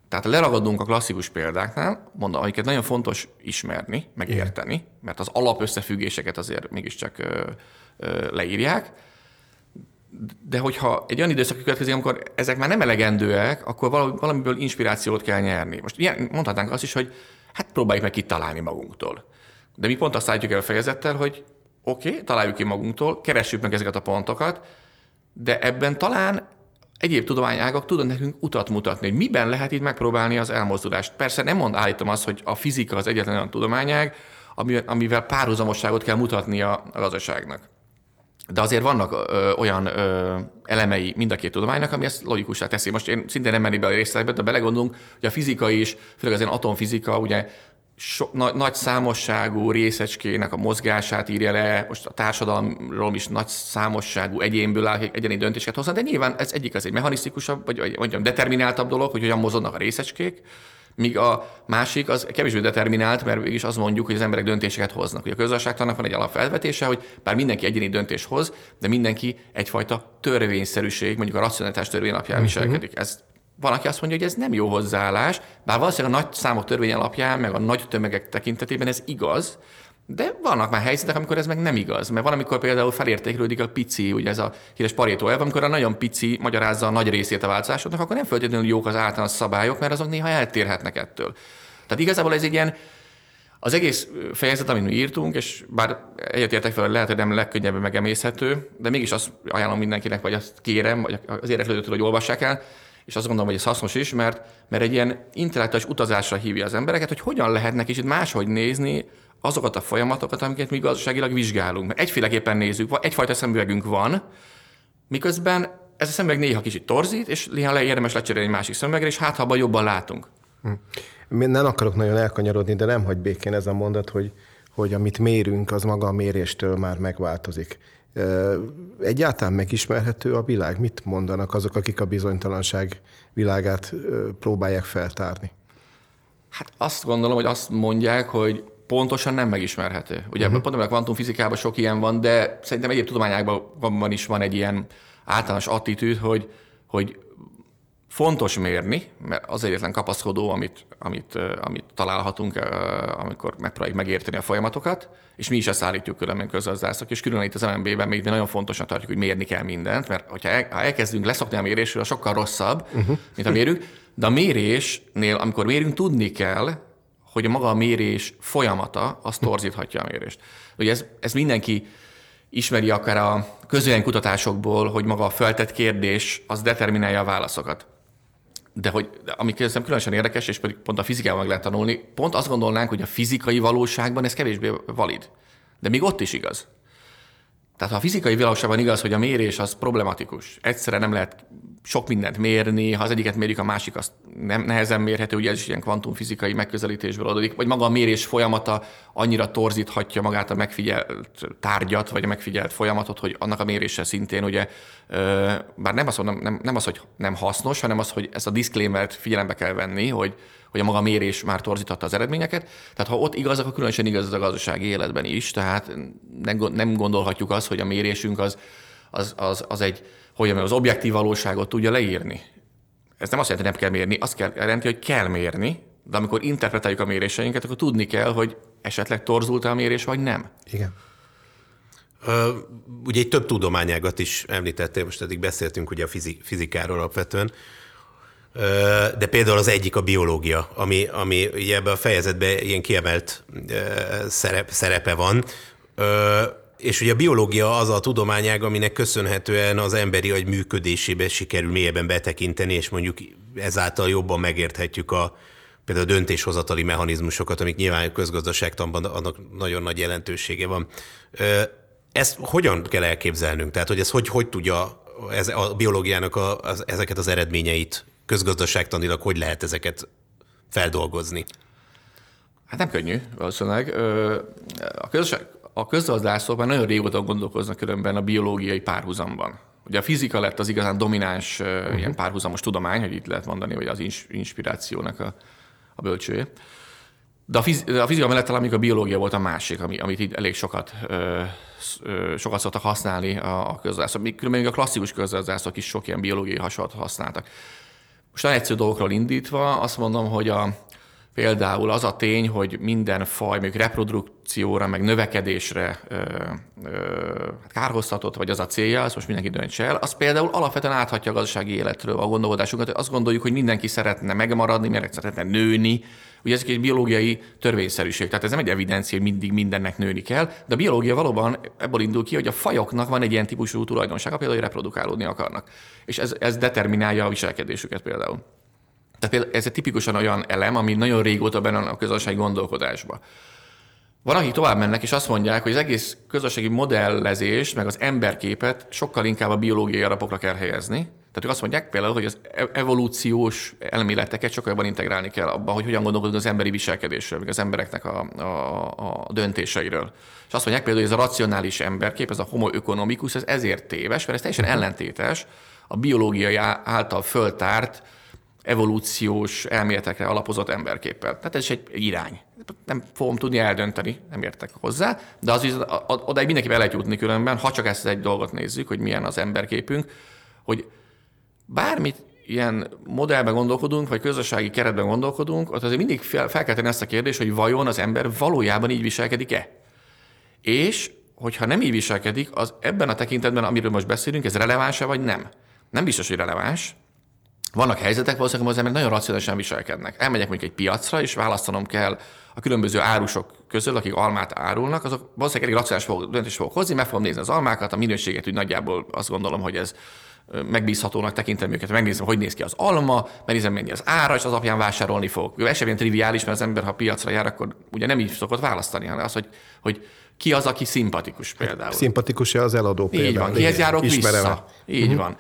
Tehát leragadunk a klasszikus példáknál, mondom, amiket nagyon fontos ismerni, megérteni, mert az alapösszefüggéseket azért mégiscsak ö, ö, leírják, de hogyha egy olyan időszak következik, amikor ezek már nem elegendőek, akkor valamiből inspirációt kell nyerni. Most ilyen, mondhatnánk azt is, hogy hát próbáljuk meg kitalálni magunktól. De mi pont azt állítjuk el a fejezettel, hogy oké, okay, találjuk ki magunktól, keressük meg ezeket a pontokat, de ebben talán egyéb tudományágak tudnak nekünk utat mutatni, hogy miben lehet itt megpróbálni az elmozdulást. Persze nem mond állítom azt, hogy a fizika az egyetlen olyan tudományág, amivel párhuzamosságot kell mutatni a gazdaságnak. De azért vannak ö, olyan ö, elemei mind a két tudománynak, ami ezt logikusá teszi. Most én szintén nem menni be a részletekbe, de belegondolunk, hogy a fizika is, főleg az ilyen atomfizika, ugye so, na, nagy számosságú részecskének a mozgását írja le, most a társadalomról is nagy számosságú egyénből áll, egyéni döntéseket hoznak, de nyilván ez egyik az egy mechanisztikusabb, vagy, mondjam, determináltabb dolog, hogy hogyan mozognak a részecskék, míg a másik az kevésbé determinált, mert mégis azt mondjuk, hogy az emberek döntéseket hoznak. Ugye a közösségtannak van egy alapfelvetése, hogy bár mindenki egyéni döntés hoz, de mindenki egyfajta törvényszerűség, mondjuk a racionalitás törvény alapján uh-huh. viselkedik. Ez van, aki azt mondja, hogy ez nem jó hozzáállás, bár valószínűleg a nagy számok törvény alapján, meg a nagy tömegek tekintetében ez igaz, de vannak már helyzetek, amikor ez meg nem igaz, mert van, amikor például felértékelődik a pici, ugye ez a híres Pareto elv, amikor a nagyon pici magyarázza a nagy részét a változásoknak, akkor nem feltétlenül jók az általános szabályok, mert azok néha eltérhetnek ettől. Tehát igazából ez egy ilyen, az egész fejezet, amit mi írtunk, és bár egyetértek fel, lehet, hogy nem legkönnyebben megemészhető, de mégis azt ajánlom mindenkinek, vagy azt kérem, vagy az érdeklődőtől, hogy olvassák el, és azt gondolom, hogy ez hasznos is, mert, mert egy ilyen intellektuális utazásra hívja az embereket, hogy hogyan lehetnek kicsit máshogy nézni azokat a folyamatokat, amiket mi gazdaságilag vizsgálunk. Mert egyféleképpen nézzük, egyfajta szemüvegünk van, miközben ez a szemüveg néha kicsit torzít, és néha érdemes lecserélni egy másik szemüvegre, és hát ha jobban látunk. Hm. Nem akarok nagyon elkanyarodni, de nem hagy békén ez a mondat, hogy, hogy amit mérünk, az maga a méréstől már megváltozik. Egyáltalán megismerhető a világ? Mit mondanak azok, akik a bizonytalanság világát próbálják feltárni? Hát azt gondolom, hogy azt mondják, hogy pontosan nem megismerhető. Ugye uh-huh. pont a kvantumfizikában sok ilyen van, de szerintem egyéb tudományákban is van egy ilyen általános attitűd, hogy, hogy fontos mérni, mert az egyetlen kapaszkodó, amit, amit, amit találhatunk, amikor megpróbáljuk megérteni a folyamatokat, és mi is ezt állítjuk különben közgazdászok, és külön itt az MNB-ben még nagyon fontosan tartjuk, hogy mérni kell mindent, mert hogyha el, ha elkezdünk leszokni a mérésről, az sokkal rosszabb, uh-huh. mint a mérünk, de a mérésnél, amikor mérünk, tudni kell, hogy a maga a mérés folyamata, az torzíthatja a mérést. Ugye ez, ez mindenki ismeri akár a közöljén kutatásokból, hogy maga a feltett kérdés az determinálja a válaszokat. De hogy ami szerintem különösen érdekes, és pedig pont a fizikával meg lehet tanulni, pont azt gondolnánk, hogy a fizikai valóságban ez kevésbé valid. De még ott is igaz. Tehát ha a fizikai valóságban igaz, hogy a mérés az problematikus, egyszerre nem lehet sok mindent mérni, ha az egyiket mérjük, a másik az nem nehezen mérhető, ugye ez is ilyen kvantumfizikai megközelítésből adódik, vagy maga a mérés folyamata annyira torzíthatja magát a megfigyelt tárgyat, vagy a megfigyelt folyamatot, hogy annak a mérése szintén ugye, bár nem az, nem, nem, nem az, hogy nem hasznos, hanem az, hogy ezt a disclaimer figyelembe kell venni, hogy, hogy a maga mérés már torzította az eredményeket. Tehát ha ott igaz, akkor különösen igaz az a gazdasági életben is, tehát nem gondolhatjuk azt, hogy a mérésünk az, az, az, az egy hogy az objektív valóságot tudja leírni. Ez nem azt jelenti, hogy nem kell mérni, azt kell jelenti, hogy kell mérni, de amikor interpretáljuk a méréseinket, akkor tudni kell, hogy esetleg torzult a mérés, vagy nem. Igen. Uh, ugye egy több tudományágat is említettél, most eddig beszéltünk ugye a fizikáról alapvetően, de például az egyik a biológia, ami, ami ugye ebben a fejezetben ilyen kiemelt szerep, szerepe van. És ugye a biológia az a tudományág, aminek köszönhetően az emberi agy működésébe sikerül mélyebben betekinteni, és mondjuk ezáltal jobban megérthetjük a például a döntéshozatali mechanizmusokat, amik nyilván közgazdaságtanban annak nagyon nagy jelentősége van. Ezt hogyan kell elképzelnünk? Tehát, hogy ez hogy, hogy tudja ez, a biológiának a, az, ezeket az eredményeit közgazdaságtanilag, hogy lehet ezeket feldolgozni? Hát nem könnyű, valószínűleg. A közösség, a közgazdászok már nagyon régóta gondolkoznak különben a biológiai párhuzamban. Ugye a fizika lett az igazán domináns uh-huh. ilyen párhuzamos tudomány, hogy itt lehet mondani, hogy az inspirációnak a, a bölcsője. De a, fiz, a fizika mellett talán a biológia volt a másik, ami, amit itt elég sokat, ö, ö, sokat szoktak használni a, a közgazdászok. Még különben még a klasszikus közgazdászok is sok ilyen biológiai hasonlót használtak. Most nagyon egyszerű dolgokról indítva azt mondom, hogy a, Például az a tény, hogy minden faj, még reprodukcióra, meg növekedésre ö, ö, hát kárhoztatott, vagy az a célja, az most mindenki döntse el, az például alapvetően áthatja a gazdasági életről a gondolkodásunkat. Azt gondoljuk, hogy mindenki szeretne megmaradni, mert szeretne nőni. Ugye ez egy biológiai törvényszerűség, tehát ez nem egy evidencia, hogy mindig mindennek nőni kell, de a biológia valóban ebből indul ki, hogy a fajoknak van egy ilyen típusú tulajdonsága, például, hogy reprodukálódni akarnak. És ez, ez determinálja a viselkedésüket például. Tehát például ez egy tipikusan olyan elem, ami nagyon régóta benne a közösségi gondolkodásban. Van, akik tovább mennek, és azt mondják, hogy az egész közösségi modellezés, meg az emberképet sokkal inkább a biológiai alapokra kell helyezni. Tehát ők azt mondják például, hogy az e- evolúciós elméleteket sokkal jobban integrálni kell abba, hogy hogyan gondolkodunk az emberi viselkedésről, meg az embereknek a, a, a döntéseiről. És azt mondják például, hogy ez a racionális emberkép, ez a homo economicus, ez ezért téves, mert ez teljesen ellentétes a biológiai által föltárt evolúciós elméletekre alapozott emberképpel. Tehát ez is egy, irány. Nem fogom tudni eldönteni, nem értek hozzá, de az odáig mindenki el lehet jutni különben, ha csak ezt egy dolgot nézzük, hogy milyen az emberképünk, hogy bármit ilyen modellben gondolkodunk, vagy közösségi keretben gondolkodunk, ott azért mindig fel, fel kell tenni ezt a kérdést, hogy vajon az ember valójában így viselkedik-e? És hogyha nem így viselkedik, az ebben a tekintetben, amiről most beszélünk, ez releváns-e vagy nem? Nem biztos, hogy releváns, vannak helyzetek, valószínűleg az emberek nagyon racionálisan viselkednek. Elmegyek mondjuk egy piacra, és választanom kell a különböző árusok közül, akik almát árulnak, azok valószínűleg elég racionális fog, döntést fogok hozni, meg fogom nézni az almákat, a minőséget, úgy nagyjából azt gondolom, hogy ez megbízhatónak tekintem őket, megnézem, hogy néz ki az alma, megnézem, mennyi az ára, és az alapján vásárolni fogok. Sem ilyen triviális, mert az ember, ha piacra jár, akkor ugye nem így szokott választani, hanem az, hogy, hogy ki az, aki szimpatikus például. Szimpatikus-e az eladó például? Így van, kihez járok Ismerem. vissza. Így uh-huh. van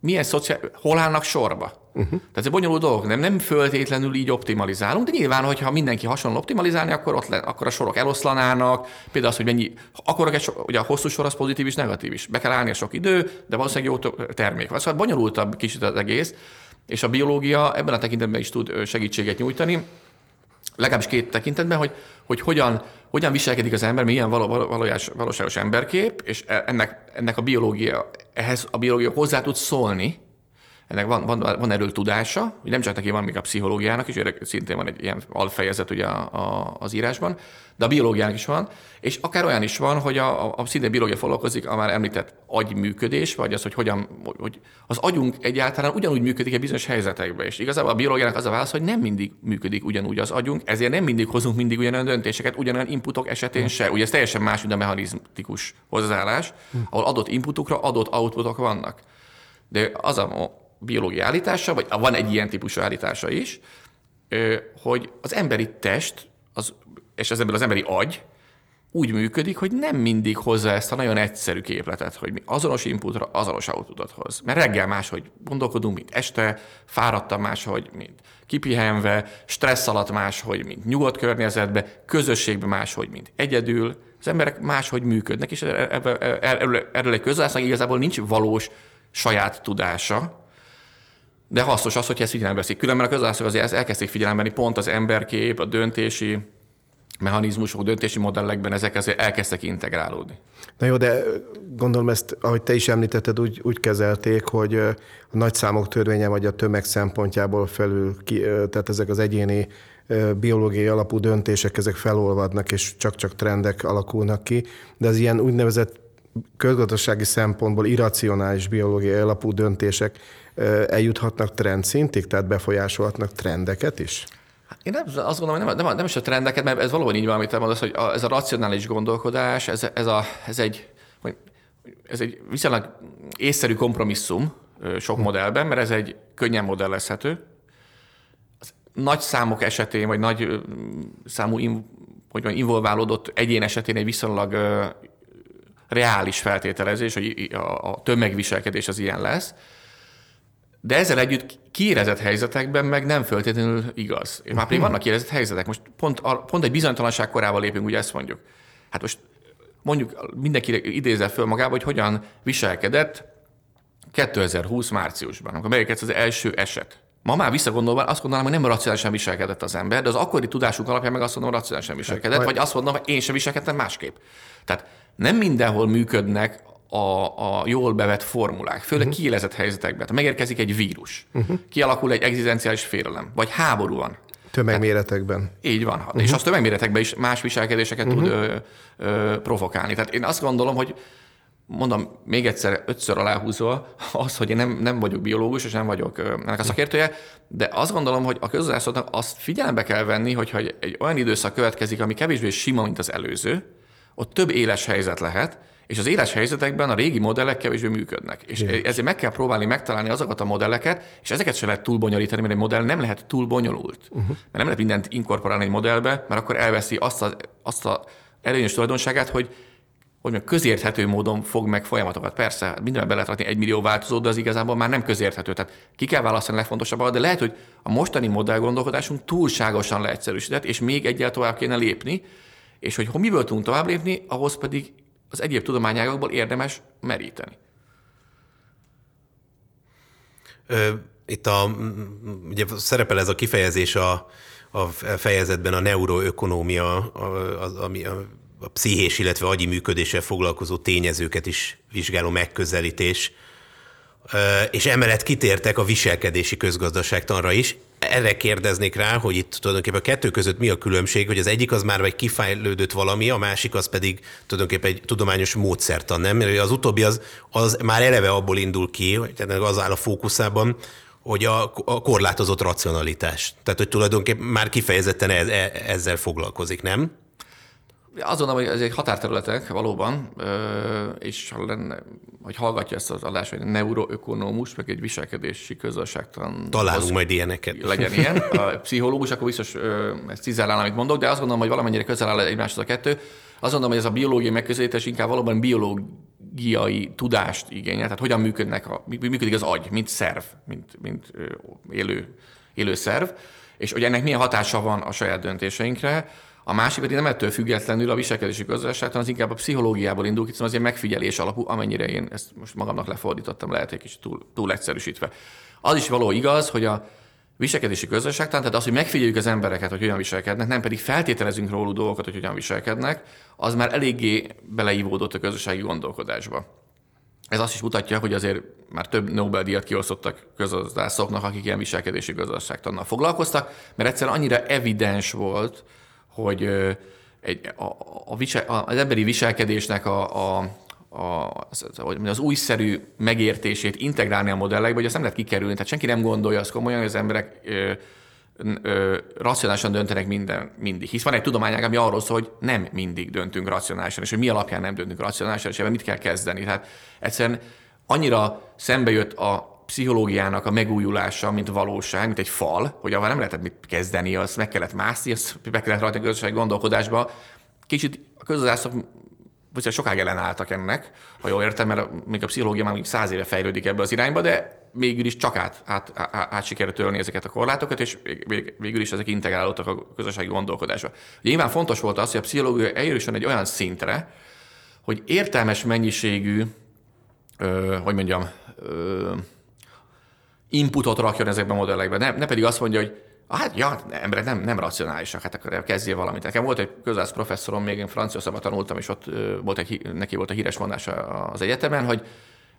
milyen szociál, hol állnak sorba. Uh-huh. Tehát ez bonyolult dolog, nem, nem föltétlenül így optimalizálunk, de nyilván, hogyha mindenki hasonló optimalizálni, akkor, ott le, akkor a sorok eloszlanának, például az, hogy mennyi, akkor egy, ugye a hosszú sor az pozitív és negatív is. Be kell állni a sok idő, de valószínűleg jó termék. Szóval bonyolultabb kicsit az egész, és a biológia ebben a tekintetben is tud segítséget nyújtani legalábbis két tekintetben, hogy, hogy hogyan, hogyan viselkedik az ember, milyen való, valójás, valóságos emberkép, és e, ennek, ennek a biológia, ehhez a biológia hozzá tud szólni, ennek van, van, van erről tudása, hogy nem csak neki van, még a pszichológiának is, szintén van egy ilyen alfejezet ugye a, a, az írásban, de a biológiának is van, és akár olyan is van, hogy a, a, a szintén biológia foglalkozik a már említett agyműködés, vagy az, hogy hogyan, hogy az agyunk egyáltalán ugyanúgy működik egy bizonyos helyzetekben, és igazából a biológiának az a válasz, hogy nem mindig működik ugyanúgy az agyunk, ezért nem mindig hozunk mindig ugyanolyan döntéseket, ugyanolyan inputok esetén se. Ugye ez teljesen más, mint a mechanizmatikus hozzáállás, ahol adott inputokra adott outputok vannak. De az a biológiai állítása, vagy van egy ilyen típusú állítása is, hogy az emberi test, az, és az, az emberi agy úgy működik, hogy nem mindig hozza ezt a nagyon egyszerű képletet, hogy mi azonos inputra azonos outputot hoz. Mert reggel máshogy gondolkodunk, mint este, fáradtam máshogy, mint kipihenve, stressz alatt máshogy, mint nyugodt környezetbe, közösségben máshogy, mint egyedül. Az emberek máshogy működnek, és erről, egy közösségnek igazából nincs valós saját tudása, de hasznos az, hogy ezt figyelembe veszik. Különben a közösségek azért elkezdték figyelembe pont az emberkép, a döntési mechanizmusok, döntési modellekben ezek azért elkezdtek integrálódni. Na jó, de gondolom ezt, ahogy te is említetted, úgy, úgy kezelték, hogy a nagy számok törvénye vagy a tömeg szempontjából felül, ki, tehát ezek az egyéni biológiai alapú döntések, ezek felolvadnak, és csak-csak trendek alakulnak ki, de az ilyen úgynevezett közgazdasági szempontból irracionális biológiai alapú döntések eljuthatnak trendszintig, tehát befolyásolhatnak trendeket is? Hát én nem, azt gondolom, hogy nem, nem, nem is a trendeket, mert ez valóban így van, amit te mondasz, hogy a, ez a racionális gondolkodás, ez, ez, a, ez, egy, ez egy viszonylag észszerű kompromisszum sok hm. modellben, mert ez egy könnyen modellezhető. Az nagy számok esetén, vagy nagy számú hogy mondjam, involválódott egyén esetén egy viszonylag reális feltételezés, hogy a, a tömegviselkedés az ilyen lesz, de ezzel együtt kiérezett helyzetekben meg nem feltétlenül igaz. Már pedig vannak kiérezett helyzetek. Most pont, pont egy bizonytalanság korával lépünk, ugye ezt mondjuk. Hát most mondjuk mindenki idézze föl magába, hogy hogyan viselkedett 2020 márciusban, amikor megérkezett az első eset. Ma már visszagondolva azt gondolom, hogy nem racionálisan viselkedett az ember, de az akkori tudásunk alapján meg azt mondom, hogy racionálisan viselkedett, vagy azt mondom, hogy én sem viselkedtem másképp. Tehát nem mindenhol működnek a, a jól bevett formulák, főleg uh-huh. kiélezett helyzetekben. Ha megérkezik egy vírus, uh-huh. kialakul egy egzisztenciális félelem, vagy háború van, Tömegméretekben. Így van. Uh-huh. És az tömegméretekben is más viselkedéseket uh-huh. tud ö, ö, provokálni. Tehát én azt gondolom, hogy mondom még egyszer, ötször aláhúzva, az, hogy én nem, nem vagyok biológus, és nem vagyok ennek a szakértője, de azt gondolom, hogy a közgazdászoknak azt figyelembe kell venni, hogyha egy, egy olyan időszak következik, ami kevésbé sima, mint az előző, ott több éles helyzet lehet, és az éles helyzetekben a régi modellek kevésbé működnek. És Igen. ezért meg kell próbálni megtalálni azokat a modelleket, és ezeket sem lehet túl bonyolítani, mert egy modell nem lehet túl bonyolult. Uh-huh. Mert nem lehet mindent inkorporálni egy modellbe, mert akkor elveszi azt a, azt a előnyös tulajdonságát, hogy hogy meg közérthető módon fog meg folyamatokat. Persze, mindenben be lehet rakni egy millió változót, de az igazából már nem közérthető. Tehát ki kell választani a legfontosabbat, de lehet, hogy a mostani modell gondolkodásunk túlságosan leegyszerűsített, és még egyel tovább kéne lépni, és hogy miből tudunk tovább lépni, ahhoz pedig az egyéb tudományágokból érdemes meríteni. Itt a, ugye szerepel ez a kifejezés a, a fejezetben a neuroökonómia, az, ami a, a pszichés, illetve agyi működéssel foglalkozó tényezőket is vizsgáló megközelítés, és emellett kitértek a viselkedési közgazdaságtanra is erre kérdeznék rá, hogy itt tulajdonképpen a kettő között mi a különbség, hogy az egyik az már egy kifejlődött valami, a másik az pedig tulajdonképpen egy tudományos módszertan, nem? Mert az utóbbi az, az már eleve abból indul ki, hogy az áll a fókuszában, hogy a, a korlátozott racionalitás. Tehát, hogy tulajdonképpen már kifejezetten ez, e, ezzel foglalkozik, nem? Azt gondolom, hogy ezek határterületek valóban, és ha lenne, hogy hallgatja ezt az adást, hogy neuroökonómus, meg egy viselkedési közösségtan. Találunk majd ilyeneket. Legyen ilyen. A pszichológus, akkor biztos ezt cizellálna, amit mondok, de azt gondolom, hogy valamennyire közel áll egymáshoz a kettő. Azt gondolom, hogy ez a biológiai megközelítés inkább valóban biológiai tudást igényel, tehát hogyan működnek a, működik az agy, mint szerv, mint, mint élő, élő szerv, és hogy ennek milyen hatása van a saját döntéseinkre, a másik pedig nem ettől függetlenül a viselkedési közösség, az inkább a pszichológiában indul, hiszen azért megfigyelés alapú, amennyire én ezt most magamnak lefordítottam, lehet egy kicsit túl, túl egyszerűsítve. Az is való igaz, hogy a viselkedési közösség, tehát az, hogy megfigyeljük az embereket, hogy hogyan viselkednek, nem pedig feltételezünk róluk dolgokat, hogy hogyan viselkednek, az már eléggé beleívódott a közösségi gondolkodásba. Ez azt is mutatja, hogy azért már több Nobel-díjat kiosztottak közgazdászoknak, akik ilyen viselkedési közösségtannal foglalkoztak, mert egyszerűen annyira evidens volt, hogy egy, a, a visel, az emberi viselkedésnek a, a, a, az, az újszerű megértését integrálni a modellekbe, hogy azt nem lehet kikerülni. Tehát senki nem gondolja azt komolyan, hogy az emberek ö, ö, racionálisan döntenek minden, mindig. Hisz van egy tudományág, ami arról szól, hogy nem mindig döntünk racionálisan, és hogy mi alapján nem döntünk racionálisan, és ebben mit kell kezdeni. Tehát egyszerűen annyira szembe jött a pszichológiának a megújulása, mint valóság, mint egy fal, hogy avval nem lehetett mit kezdeni, az meg kellett mászni, az meg kellett rajta a közösségi gondolkodásba. Kicsit a közgazdászok vagy sokáig ellenálltak ennek, ha jól értem, mert még a pszichológia már száz éve fejlődik ebbe az irányba, de végül is csak át, át, át, át sikerült törni ezeket a korlátokat, és végül is ezek integrálódtak a közösségi gondolkodásba. Nyilván fontos volt az, hogy a pszichológia eljusson egy olyan szintre, hogy értelmes mennyiségű, ö, hogy mondjam, ö, inputot rakjon ezekbe a modellekbe. Ne, ne pedig azt mondja, hogy hát ja, emberek nem, nem racionálisak, hát akkor kezdjél valamit. Nekem volt egy közász professzorom, még én Franciaországban tanultam, és ott volt egy, neki volt a híres mondása az egyetemen, hogy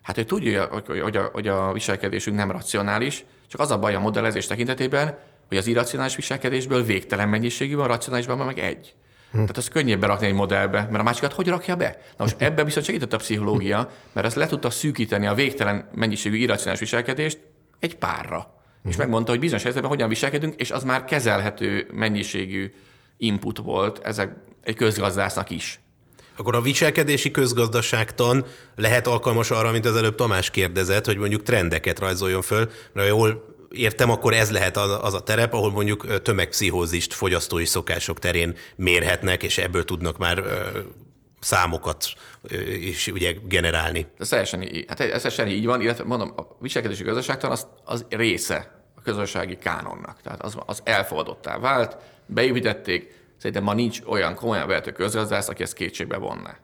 hát ő tudja, hogy, hogy, a, hogy a viselkedésünk nem racionális, csak az a baj a modellezés tekintetében, hogy az irracionális viselkedésből végtelen mennyiségű van, a racionálisban meg egy. Hm. Tehát az könnyebb berakni egy modellbe, mert a másikat hogy rakja be? Na most ebben viszont segített a pszichológia, mert ez le tudta szűkíteni a végtelen mennyiségű irracionális viselkedést egy párra. Uh-huh. És megmondta, hogy bizonyos helyzetben hogyan viselkedünk, és az már kezelhető mennyiségű input volt ezek egy közgazdásznak is. Akkor a viselkedési közgazdaságtan lehet alkalmas arra, mint az előbb Tamás kérdezett, hogy mondjuk trendeket rajzoljon föl, mert jól értem, akkor ez lehet az a terep, ahol mondjuk tömegpszichózist fogyasztói szokások terén mérhetnek, és ebből tudnak már számokat is ugye generálni. Ez teljesen, hát ez teljesen így van, illetve mondom, a viselkedési gazdaságtan az, az része a közösségi kánonnak. Tehát az, az elfogadottá vált, beépítették, szerintem ma nincs olyan komolyan vehető közgazdász, aki ezt kétségbe vonná.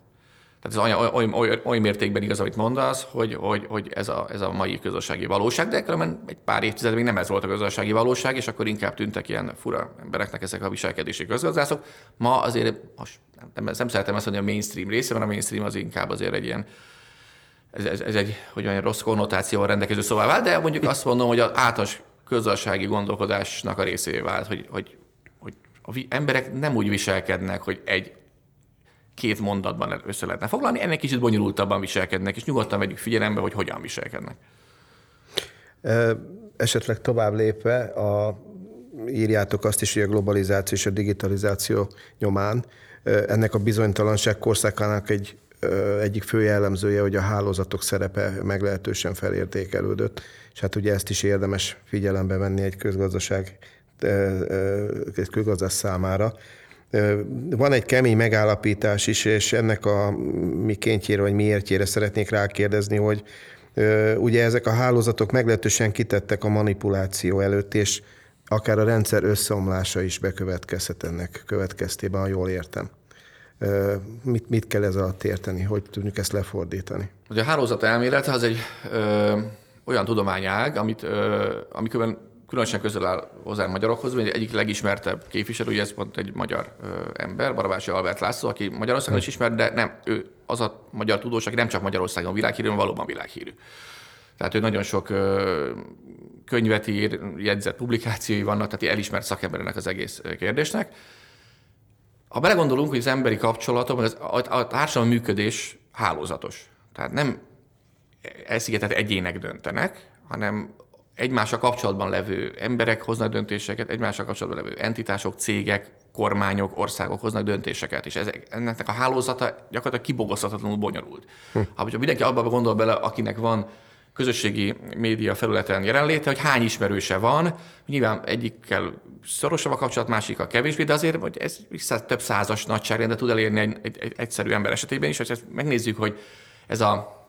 Tehát ez olyan, olyan, olyan mértékben igaz, amit mondasz, hogy, hogy, hogy ez, a, ez a mai közösségi valóság, de különben egy pár évtized még nem ez volt a közösségi valóság, és akkor inkább tűntek ilyen fura embereknek ezek a viselkedési közgazdászok. Ma azért, most nem, nem, nem szeretem azt mondani a mainstream része, mert a mainstream az inkább azért egy ilyen ez, ez, ez egy hogy olyan rossz konnotációval rendelkező szóval vált, de mondjuk azt mondom, hogy az általános közösségi gondolkodásnak a részévé vált, hogy, hogy, hogy a emberek nem úgy viselkednek, hogy egy két mondatban össze lehetne foglalni, ennek kicsit bonyolultabban viselkednek, és nyugodtan vegyük figyelembe, hogy hogyan viselkednek. Esetleg tovább lépve, a, írjátok azt is, hogy a globalizáció és a digitalizáció nyomán ennek a bizonytalanság korszakának egy egyik fő jellemzője, hogy a hálózatok szerepe meglehetősen felértékelődött, és hát ugye ezt is érdemes figyelembe venni egy közgazdaság, egy közgazdás számára. Van egy kemény megállapítás is, és ennek a mikéntjére vagy miértjére szeretnék rákérdezni, hogy ugye ezek a hálózatok meglehetősen kitettek a manipuláció előtt, és akár a rendszer összeomlása is bekövetkezhet ennek következtében, ha jól értem. Mit, mit kell ez alatt érteni? Hogy tudjuk ezt lefordítani? Ugye a hálózat elmélet az egy ö, olyan tudományág, amit, ö, amikor különösen közel áll hozzá magyarokhoz, vagy egyik legismertebb képviselő, ugye ez pont egy magyar ö, ember, Barabási Albert László, aki Magyarországon is ismert, de nem, ő az a magyar tudós, aki nem csak Magyarországon világhírű, hanem valóban világhírű. Tehát ő nagyon sok ö, könyvet ír, jegyzett publikációi vannak, tehát elismert szakembernek az egész kérdésnek. Ha belegondolunk, hogy az emberi kapcsolatok, az, a, a társadalmi működés hálózatos. Tehát nem elszigetett egyének döntenek, hanem egymással kapcsolatban levő emberek hoznak döntéseket, egymással kapcsolatban levő entitások, cégek, kormányok, országok hoznak döntéseket, és ezek, ennek a hálózata gyakorlatilag kibogozhatatlanul bonyolult. Hm. Ha mindenki abban gondol bele, akinek van közösségi média felületen jelenléte, hogy hány ismerőse van. Nyilván egyikkel szorosabb a kapcsolat, másikkal kevésbé, de azért hogy ez vissza több százas nagyságrendet tud elérni egy, egy, egy egyszerű ember esetében is. Ha megnézzük, hogy ez a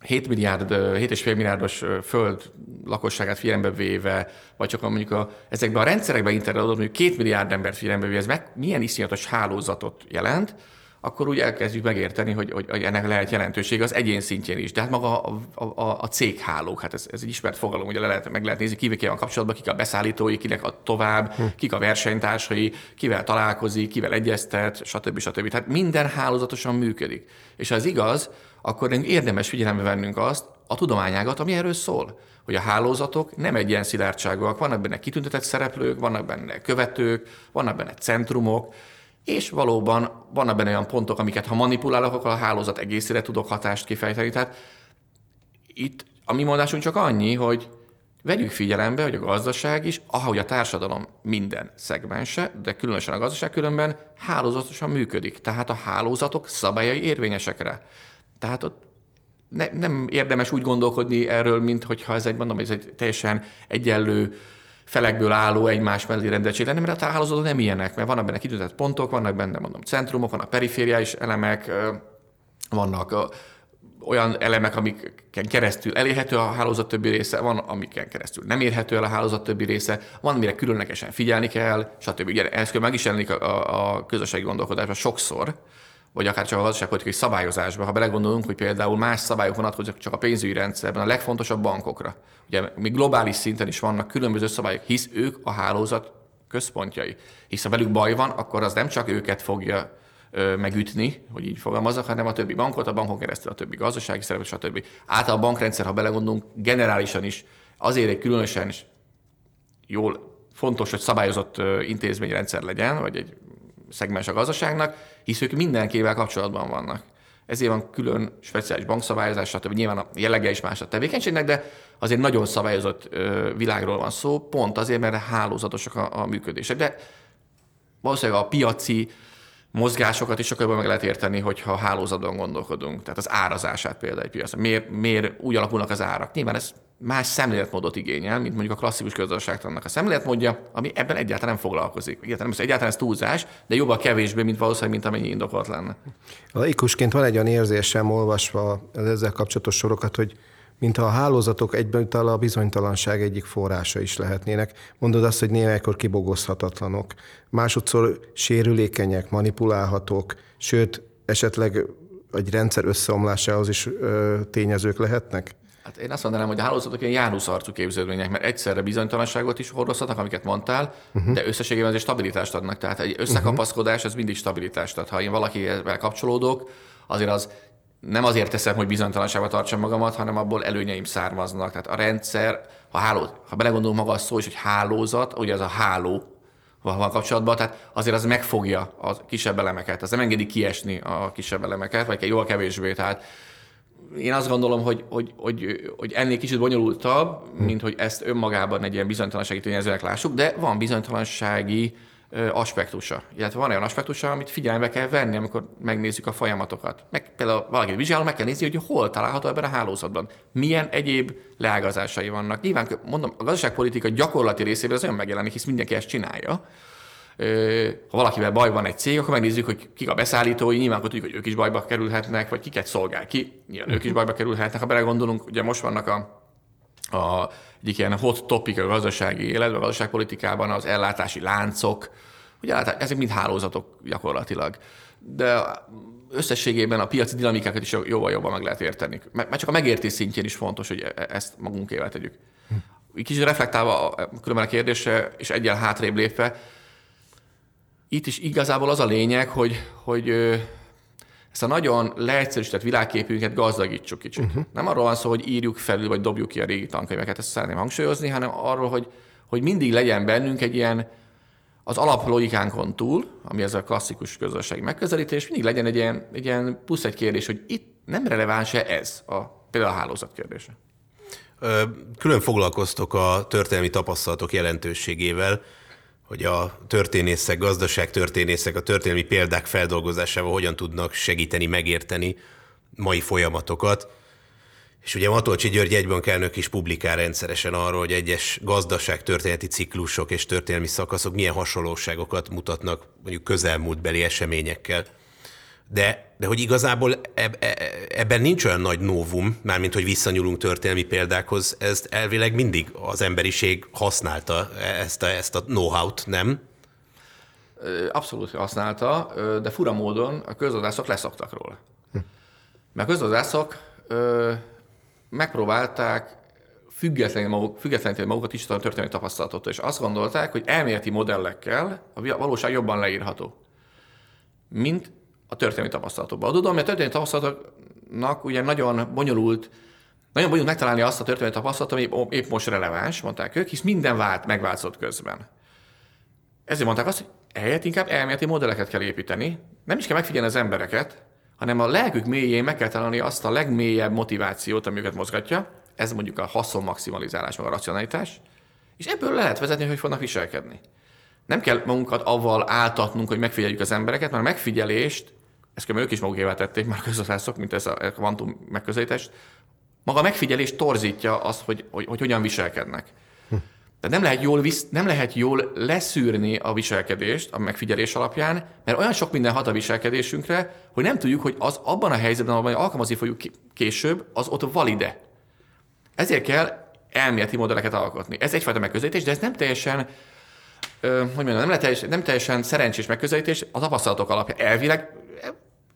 7 milliárd, 7,5 milliárdos föld lakosságát figyelembe véve, vagy csak mondjuk a, ezekben a rendszerekben integrálódott, mondjuk 2 milliárd embert figyelembe véve, ez meg milyen iszonyatos hálózatot jelent, akkor úgy elkezdjük megérteni, hogy, hogy ennek lehet jelentőség az egyén szintjén is. De hát maga a, a, a céghálók, hát ez, ez egy ismert fogalom, ugye le lehet, meg lehet nézni, kivek van kapcsolatban, kik a beszállítói, kinek a tovább, hm. kik a versenytársai, kivel találkozik, kivel egyeztet, stb. stb. Tehát minden hálózatosan működik. És ha ez igaz, akkor érdemes figyelembe vennünk azt, a tudományágat, ami erről szól, hogy a hálózatok nem egy ilyen szilárdságúak, vannak benne kitüntetett szereplők, vannak benne követők, vannak benne centrumok, és valóban vannak benne olyan pontok, amiket ha manipulálok, akkor a hálózat egészére tudok hatást kifejteni. Tehát itt a mi mondásunk csak annyi, hogy vegyük figyelembe, hogy a gazdaság is, ahogy a társadalom minden szegmense, de különösen a gazdaság különben hálózatosan működik. Tehát a hálózatok szabályai érvényesekre. Tehát ott ne, nem érdemes úgy gondolkodni erről, mint hogyha ez egy, mondom, ez egy teljesen egyenlő felekből álló egymás mellé rendeltség lenne, mert a hálózatok nem ilyenek, mert vannak benne kitűzött pontok, vannak benne, mondom, centrumok, vannak perifériális elemek, vannak olyan elemek, amiken keresztül elérhető a hálózat többi része, van, amiken keresztül nem érhető el a hálózat többi része, van, amire különlegesen figyelni kell, stb. Ugye, ez meg is jelenik a, a közösségi gondolkodásban sokszor, vagy akár csak a gazdaságpolitikai szabályozásban, ha belegondolunk, hogy például más szabályok vonatkoznak csak a pénzügyi rendszerben, a legfontosabb bankokra. Ugye még globális szinten is vannak különböző szabályok, hisz ők a hálózat központjai. Hisz ha velük baj van, akkor az nem csak őket fogja ö, megütni, hogy így fogalmazok, hanem a többi bankot, a bankon keresztül a többi gazdasági szereplőt, stb. Által a bankrendszer, ha belegondolunk, generálisan is azért egy különösen jól fontos, hogy szabályozott intézményrendszer legyen, vagy egy szegmens a gazdaságnak, hisz ők mindenkivel kapcsolatban vannak. Ezért van külön speciális bankszabályozás, stb. Nyilván a jellege is más a tevékenységnek, de azért nagyon szabályozott világról van szó, pont azért, mert hálózatosak a, a működések. De valószínűleg a piaci mozgásokat is sokkal jobban meg lehet érteni, hogyha hálózatban gondolkodunk. Tehát az árazását például egy piac. Miért, miért úgy alakulnak az árak? Nyilván ez más szemléletmódot igényel, mint mondjuk a klasszikus közgazdaságtannak a szemléletmódja, ami ebben egyáltalán nem foglalkozik. Egyáltalán, nem, egyáltalán ez túlzás, de jobb a kevésbé, mint valószínűleg, mint amennyi indokolt lenne. Laikusként van egy olyan érzésem olvasva az ezzel kapcsolatos sorokat, hogy mintha a hálózatok egyben a bizonytalanság egyik forrása is lehetnének. Mondod azt, hogy némelykor kibogozhatatlanok, másodszor sérülékenyek, manipulálhatók, sőt, esetleg egy rendszer összeomlásához is ö, tényezők lehetnek? Hát én azt mondanám, hogy a hálózatok ilyen jánuszarcú képződmények, mert egyszerre bizonytalanságot is hordozhatnak, amiket mondtál, uh-huh. de összességében azért stabilitást adnak. Tehát egy összekapaszkodás, ez mindig stabilitást ad. Ha én valakivel kapcsolódok, azért az nem azért teszem, hogy bizonytalanságba tartsam magamat, hanem abból előnyeim származnak. Tehát a rendszer, ha, háló, ha belegondolunk maga a szó is, hogy hálózat, ugye az a háló van kapcsolatban, tehát azért az megfogja a kisebb elemeket, az nem engedi kiesni a kisebb elemeket, vagy jól kevésbé. Tehát én azt gondolom, hogy, hogy, hogy, hogy ennél kicsit bonyolultabb, mint hogy ezt önmagában egy ilyen bizonytalansági tényezőnek lássuk, de van bizonytalansági aspektusa. Illetve van olyan aspektusa, amit figyelembe kell venni, amikor megnézzük a folyamatokat. Meg, például valaki vizsgáló, meg kell nézni, hogy hol található ebben a hálózatban. Milyen egyéb leágazásai vannak. Nyilván, mondom, a gazdaságpolitika gyakorlati részében az olyan megjelenik, hisz mindenki ezt csinálja. Ha valakivel baj van egy cég, akkor megnézzük, hogy kik a beszállítói, nyilván akkor tudjuk, hogy ők is bajba kerülhetnek, vagy kiket szolgál ki, nyilván ők is bajba kerülhetnek. Ha belegondolunk, ugye most vannak a a, egyik ilyen hot topic a gazdasági életben, a gazdaságpolitikában az ellátási láncok, ugye ezek mind hálózatok gyakorlatilag. De összességében a piaci dinamikákat is jóval jobban meg lehet érteni. Mert csak a megértés szintjén is fontos, hogy e-, ezt magunkével tegyük. Kicsit reflektálva különben a kérdésre, és egyen hátrébb lépve, itt is igazából az a lényeg, hogy, hogy ezt a nagyon leegyszerűsített világképünket gazdagítsuk kicsit. Uh-huh. Nem arról van szó, hogy írjuk felül, vagy dobjuk ki a régi tankönyveket, ezt szeretném hangsúlyozni, hanem arról, hogy, hogy mindig legyen bennünk egy ilyen az alaplóikánkon túl, ami ez a klasszikus közösségi megközelítés, mindig legyen egy ilyen, egy ilyen plusz egy kérdés, hogy itt nem releváns-e ez, a, például a hálózat kérdése. Külön foglalkoztok a történelmi tapasztalatok jelentőségével hogy a történészek, gazdaságtörténészek a történelmi példák feldolgozásával hogyan tudnak segíteni, megérteni mai folyamatokat. És ugye Matolcsi György egybankelnök is publikál rendszeresen arról, hogy egyes gazdaságtörténeti ciklusok és történelmi szakaszok milyen hasonlóságokat mutatnak mondjuk közelmúltbeli eseményekkel de, de hogy igazából eb, e, ebben nincs olyan nagy novum, mármint hogy visszanyúlunk történelmi példákhoz, ezt elvileg mindig az emberiség használta ezt a, ezt a know-how-t, nem? Abszolút használta, de fura módon a közgazdászok leszoktak róla. Mert a közgazdászok megpróbálták maguk, függetleníteni magukat is a történelmi tapasztalatot, és azt gondolták, hogy elméleti modellekkel a valóság jobban leírható, mint a történelmi tapasztalatokban. Tudom, hogy a történelmi tapasztalatoknak ugye nagyon bonyolult, nagyon bonyolult megtalálni azt a történelmi tapasztalatot, ami épp most releváns, mondták ők, hisz minden vált, megváltozott közben. Ezért mondták azt, hogy ehelyett inkább elméleti modelleket kell építeni, nem is kell megfigyelni az embereket, hanem a lelkük mélyén meg kell találni azt a legmélyebb motivációt, ami őket mozgatja, ez mondjuk a haszon maximalizálás, meg a racionalitás, és ebből lehet vezetni, hogy fognak viselkedni. Nem kell magunkat avval áltatnunk, hogy megfigyeljük az embereket, mert a megfigyelést ezt ők is magukével tették, már közgazdászok, mint ez a kvantum megközelítés, maga a megfigyelés torzítja azt, hogy, hogy, hogy hogyan viselkednek. Hm. Tehát nem lehet, jól visz, nem lehet jól leszűrni a viselkedést a megfigyelés alapján, mert olyan sok minden hat a viselkedésünkre, hogy nem tudjuk, hogy az abban a helyzetben, ahol alkalmazni fogjuk később, az ott valide. Ezért kell elméleti modelleket alkotni. Ez egyfajta megközelítés, de ez nem teljesen, hogy mondjam, nem, teljesen, nem teljesen szerencsés megközelítés, a tapasztalatok alapján elvileg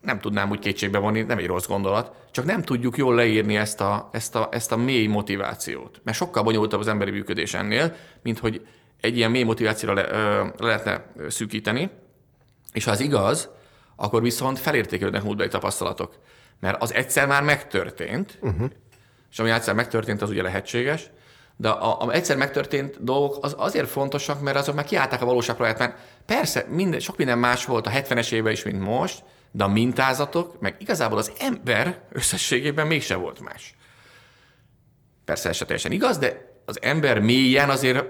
nem tudnám úgy kétségbe vonni, nem egy rossz gondolat, csak nem tudjuk jól leírni ezt a, ezt a, ezt a mély motivációt. Mert sokkal bonyolultabb az emberi működés ennél, mint hogy egy ilyen mély motivációra le, ö, lehetne szűkíteni, és ha ez igaz, akkor viszont felértékelődnek múltbeli tapasztalatok. Mert az egyszer már megtörtént, uh-huh. és ami egyszer megtörtént, az ugye lehetséges, de a, a egyszer megtörtént dolgok az azért fontosak, mert azok már kiállták a valóság projekt, mert persze minden, sok minden más volt a 70-es évben is, mint most, de a mintázatok, meg igazából az ember összességében mégse volt más. Persze ez se teljesen igaz, de az ember mélyen azért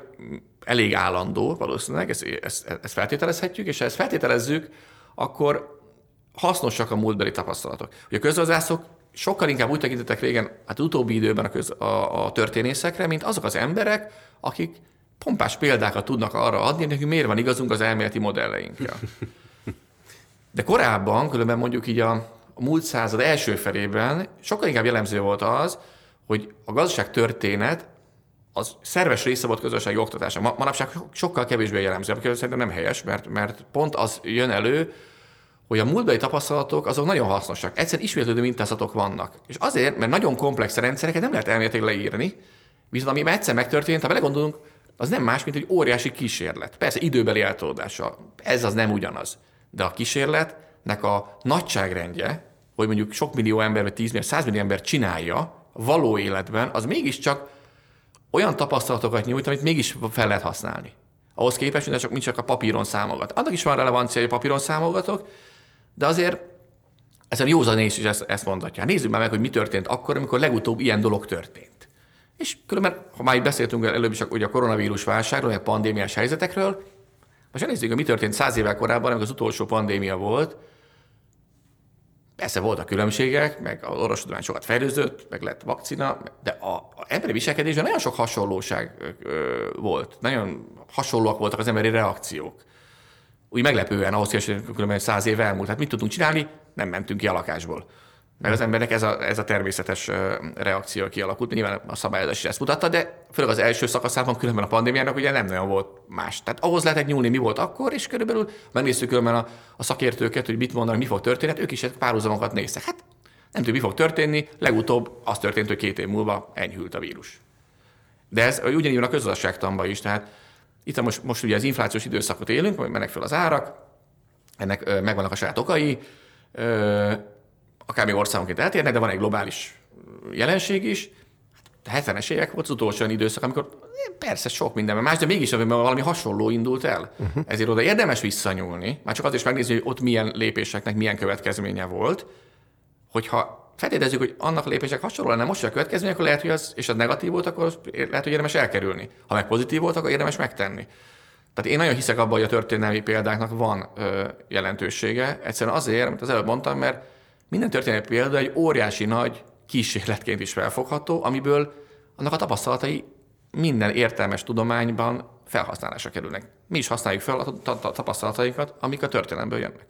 elég állandó valószínűleg, ezt, ezt, ezt feltételezhetjük, és ha ezt feltételezzük, akkor hasznosak a múltbeli tapasztalatok. Ugye a közgazdászok sokkal inkább úgy tekintettek régen, hát utóbbi időben a, köz, a, a történészekre, mint azok az emberek, akik pompás példákat tudnak arra adni, hogy miért van igazunk az elméleti modelleinkkel. De korábban, különben mondjuk így a, a múlt század első felében sokkal inkább jellemző volt az, hogy a gazdaság történet az szerves része volt közösségi oktatása. Ma, manapság sokkal kevésbé jellemző, ami szerintem nem helyes, mert, mert pont az jön elő, hogy a múltbeli tapasztalatok azok nagyon hasznosak. Egyszerűen ismétlődő mintázatok vannak. És azért, mert nagyon komplex rendszereket nem lehet elméletileg leírni, viszont ami egyszer megtörtént, ha belegondolunk, az nem más, mint egy óriási kísérlet. Persze időbeli eltolódással. Ez az nem ugyanaz. De a kísérletnek a nagyságrendje hogy mondjuk sok millió ember, vagy 10 millió, 100 millió ember csinálja való életben, az mégiscsak olyan tapasztalatokat nyújt, amit mégis fel lehet használni. Ahhoz képest, mint csak, mint csak a papíron számogat. Annak is van relevancia, hogy a papíron számolgatok, de azért ezen józanész is ezt, ezt mondatja. Nézzük már meg, hogy mi történt akkor, amikor legutóbb ilyen dolog történt. És különben, ha már itt beszéltünk előbb is ugye a koronavírus válságról, meg pandémiás helyzetekről, most nézzük, hogy mi történt száz évvel korábban, amikor az utolsó pandémia volt, Persze voltak különbségek, meg az orvostudomány sokat fejlődött, meg lett vakcina, de a, a emberi viselkedésben nagyon sok hasonlóság ö, volt. Nagyon hasonlóak voltak az emberi reakciók. Úgy meglepően ahhoz képest, hogy különben száz év elmúlt. Hát mit tudtunk csinálni? Nem mentünk ki a lakásból. Mert az embernek ez a, ez a természetes reakció kialakult. Nyilván a szabályozás is ezt mutatta, de főleg az első szakaszában különben a pandémiának ugye nem nagyon volt más. Tehát ahhoz lehetett nyúlni, mi volt akkor, és körülbelül megnéztük különben a, a szakértőket, hogy mit mondanak, mi fog történni, hát ők is párhuzamokat néztek. Hát nem tudjuk, mi fog történni, legutóbb az történt, hogy két év múlva enyhült a vírus. De ez ugyanígy van a közgazdaságtanban is, tehát itt most, most ugye az inflációs időszakot élünk, mennek fel az árak, ennek megvannak a saját okai, akár még országonként eltérnek, de van egy globális jelenség is. A 70-es évek volt az utolsó olyan időszak, amikor persze sok minden más, de mégis valami hasonló indult el. Uh-huh. Ezért oda érdemes visszanyúlni, már csak azért is megnézni, hogy ott milyen lépéseknek milyen következménye volt, hogyha feltételezzük, hogy annak a lépések hasonló lenne most a következmény, akkor lehet, hogy az, és az negatív volt, akkor lehet, hogy érdemes elkerülni. Ha meg pozitív volt, akkor érdemes megtenni. Tehát én nagyon hiszek abban, hogy a történelmi példáknak van ö, jelentősége. Egyszerűen azért, amit az előbb mondtam, mert minden történelmi példa egy óriási nagy kísérletként is felfogható, amiből annak a tapasztalatai minden értelmes tudományban felhasználásra kerülnek. Mi is használjuk fel a tapasztalatainkat, amik a történelemből jönnek.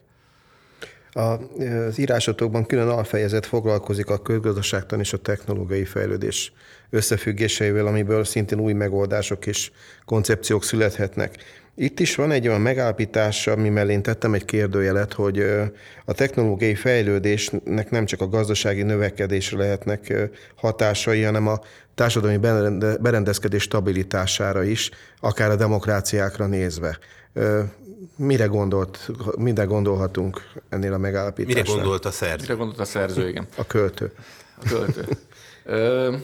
Az írásotokban külön alfejezet foglalkozik a közgazdaságtan és a technológiai fejlődés összefüggéseivel, amiből szintén új megoldások és koncepciók születhetnek. Itt is van egy olyan megállapítás, ami mellé tettem egy kérdőjelet, hogy a technológiai fejlődésnek nem csak a gazdasági növekedésre lehetnek hatásai, hanem a társadalmi berendezkedés stabilitására is, akár a demokráciákra nézve. Mire gondolt, mire gondolhatunk ennél a megállapításnál? Mire gondolt a szerző? Mire gondolt a szerző, igen. A költő. A költő. Ö,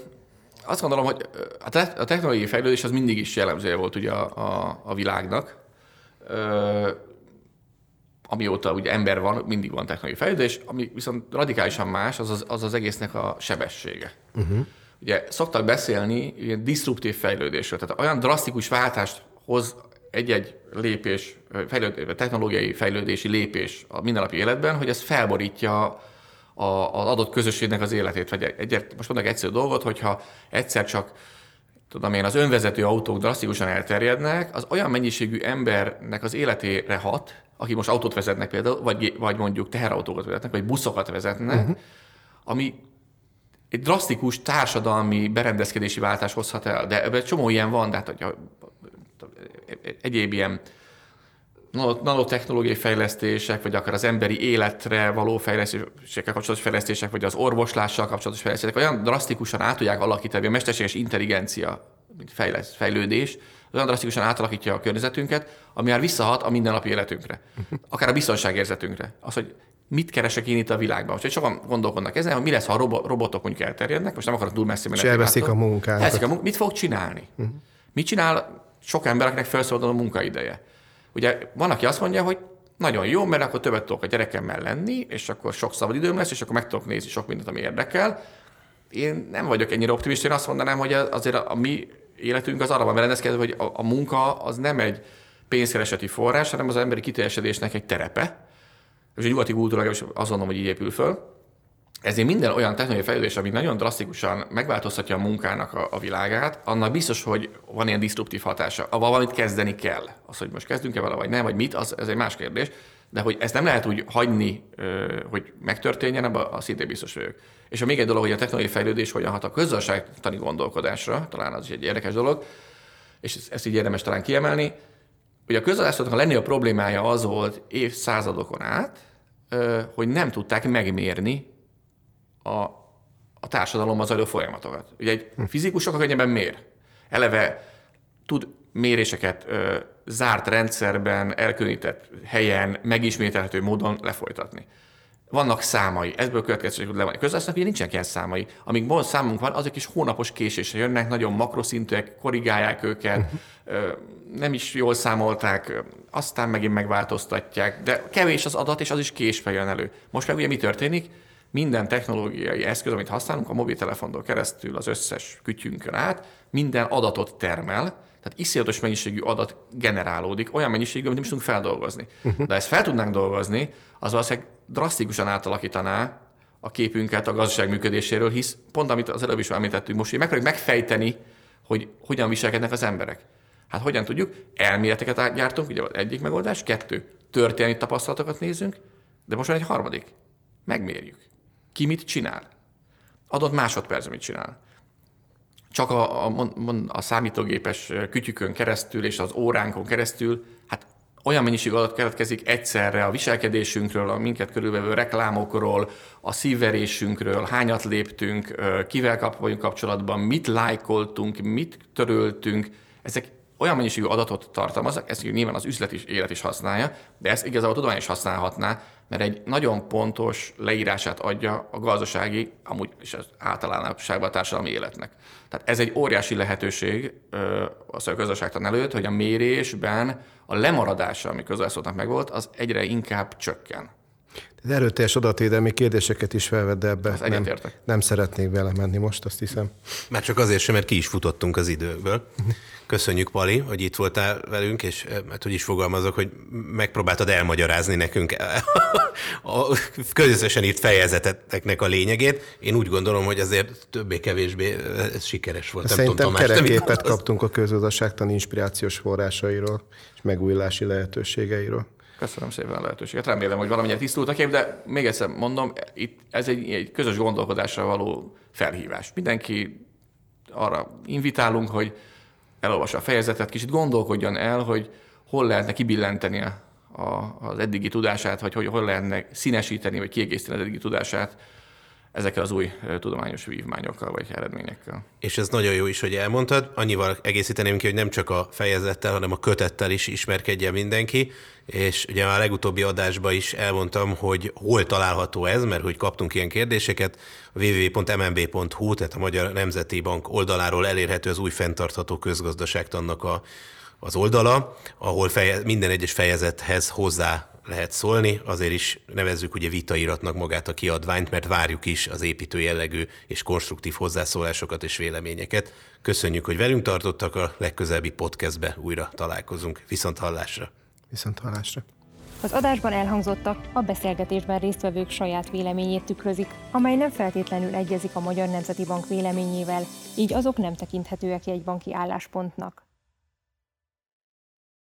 azt gondolom, hogy a, te- a technológiai fejlődés az mindig is jellemzője volt ugye a, a, a világnak. Ö, amióta ugye ember van, mindig van technológiai fejlődés, ami viszont radikálisan más, az az, az, az egésznek a sebessége. Uh-huh. Ugye szoktak beszélni ilyen disruptív fejlődésről, tehát olyan drasztikus váltást hoz egy-egy lépés, fejlőd, technológiai fejlődési lépés a mindennapi életben, hogy ez felborítja a, az adott közösségnek az életét. Vagy egy, most mondok egyszerű dolgot, hogyha egyszer csak tudom én, az önvezető autók drasztikusan elterjednek, az olyan mennyiségű embernek az életére hat, aki most autót vezetnek például, vagy, vagy mondjuk teherautókat vezetnek, vagy buszokat vezetnek, uh-huh. ami egy drasztikus társadalmi berendezkedési váltás hozhat el. De ebben csomó ilyen van, de hát hogy egyéb ilyen nanotechnológiai fejlesztések, vagy akár az emberi életre való fejlesztésekkel kapcsolatos fejlesztések, vagy az orvoslással kapcsolatos fejlesztések olyan drasztikusan át tudják alakítani, a mesterséges intelligencia, mint fejlesz, fejlődés, olyan drasztikusan átalakítja a környezetünket, ami már visszahat a mindennapi életünkre, akár a biztonságérzetünkre. Az, hogy mit keresek én itt a világban. Úgyhogy sokan gondolkodnak ezen, hogy mi lesz, ha a robotok mondjuk elterjednek, most nem akarok túl messzi menni. És elveszik a munkát. a munkát. Mit fog csinálni? Uh-huh. Mit csinál sok embereknek felszabadul a munkaideje? Ugye van, aki azt mondja, hogy nagyon jó, mert akkor többet tudok a gyerekemmel lenni, és akkor sok szabad időm lesz, és akkor meg tudok nézni sok mindent, ami érdekel. Én nem vagyok ennyire optimista, én azt mondanám, hogy azért a, a mi életünk az arra van berendezkedve, hogy a, a munka az nem egy pénzkereseti forrás, hanem az emberi kiteljesedésnek egy terepe. És a nyugati kultúra gondolom, hogy így épül föl. Ezért minden olyan technológiai fejlődés, ami nagyon drasztikusan megváltoztatja a munkának a, a világát, annak biztos, hogy van ilyen disruptív hatása. A valamit kezdeni kell. Az, hogy most kezdünk-e vele, vagy nem, vagy mit, az, ez egy más kérdés. De hogy ezt nem lehet úgy hagyni, hogy megtörténjen, abban a szintén biztos vagyok. És a még egy dolog, hogy a technológiai fejlődés hogyan hat a közösségtani gondolkodásra, talán az is egy érdekes dolog, és ezt így érdemes talán kiemelni, hogy a közgazdászatnak a legnagyobb problémája az volt évszázadokon át, hogy nem tudták megmérni a, a társadalomban zajló folyamatokat. Ugye egy fizikus sokkal könnyebben mér. Eleve tud méréseket ö, zárt rendszerben, elkülönített helyen, megismételhető módon lefolytatni. vannak számai, ebből következőleg tud levonni. Közössznek ugye nincsenek ilyen számai. Amíg most számunk van, azok is hónapos késésre jönnek, nagyon makroszintűek, korrigálják őket, nem is jól számolták, aztán megint megváltoztatják, de kevés az adat, és az is késve jön elő. Most meg ugye mi történik? Minden technológiai eszköz, amit használunk, a mobiltelefontól keresztül az összes kütyünkön át, minden adatot termel, tehát iszonyatos mennyiségű adat generálódik, olyan mennyiségű, amit nem is tudunk feldolgozni. Uh-huh. De ezt fel tudnánk dolgozni, az valószínűleg drasztikusan átalakítaná a képünket a gazdaság működéséről, hisz pont amit az előbb is említettünk, most hogy megpróbáljuk megfejteni, hogy hogyan viselkednek az emberek. Hát hogyan tudjuk? Elméleteket gyártunk, ugye az egyik megoldás, kettő, történelmi tapasztalatokat nézünk, de most van egy harmadik. Megmérjük. Ki mit csinál? Adott másodpercben mit csinál? Csak a, a, a számítógépes kütyükön keresztül és az óránkon keresztül, hát olyan mennyiség adat keletkezik egyszerre a viselkedésünkről, a minket körülvevő reklámokról, a szívverésünkről, hányat léptünk, kivel vagyunk kapcsolatban, mit lájkoltunk, mit töröltünk. Ezek olyan mennyiségű adatot tartalmaznak, ezt nyilván az üzleti élet is használja, de ezt igazából a tudomány is használhatná, mert egy nagyon pontos leírását adja a gazdasági, amúgy is az általánosságban a társadalmi életnek. Tehát ez egy óriási lehetőség a gazdaságtan előtt, hogy a mérésben a lemaradása, ami közösszónak megvolt, az egyre inkább csökken. Ez erőteljes adatvédelmi kérdéseket is felvedd ebbe. Nem, nem szeretnék vele menni most, azt hiszem. Már csak azért sem, mert ki is futottunk az időből. Köszönjük, Pali, hogy itt voltál velünk, és hát hogy is fogalmazok, hogy megpróbáltad elmagyarázni nekünk a közösen írt fejezeteknek a lényegét. Én úgy gondolom, hogy azért többé-kevésbé ez sikeres volt. Szerintem kereképet kaptunk a közgazdaságtan inspirációs forrásairól és megújulási lehetőségeiről. Köszönöm szépen a lehetőséget. Remélem, hogy valamennyire tisztult a kép, de még egyszer mondom, itt ez egy, egy közös gondolkodásra való felhívás. Mindenki arra invitálunk, hogy elolvassa a fejezetet, kicsit gondolkodjon el, hogy hol lehetne kibillenteni a, az eddigi tudását, vagy hogy hol lehetne színesíteni, vagy kiegészíteni az eddigi tudását ezekkel az új tudományos vívmányokkal vagy eredményekkel. És ez nagyon jó is, hogy elmondtad. Annyival egészíteném ki, hogy nem csak a fejezettel, hanem a kötettel is ismerkedjen mindenki. És ugye a legutóbbi adásban is elmondtam, hogy hol található ez, mert hogy kaptunk ilyen kérdéseket. Www.mmb.hu, tehát a Magyar Nemzeti Bank oldaláról elérhető az új fenntartható közgazdaságtannak a, az oldala, ahol feje, minden egyes fejezethez hozzá lehet szólni, azért is nevezzük ugye vitairatnak magát a kiadványt, mert várjuk is az építő jellegű és konstruktív hozzászólásokat és véleményeket. Köszönjük, hogy velünk tartottak, a legközelebbi podcastbe újra találkozunk. Viszont hallásra! Viszont hallásra! Az adásban elhangzottak a beszélgetésben résztvevők saját véleményét tükrözik, amely nem feltétlenül egyezik a Magyar Nemzeti Bank véleményével, így azok nem tekinthetőek egy banki álláspontnak.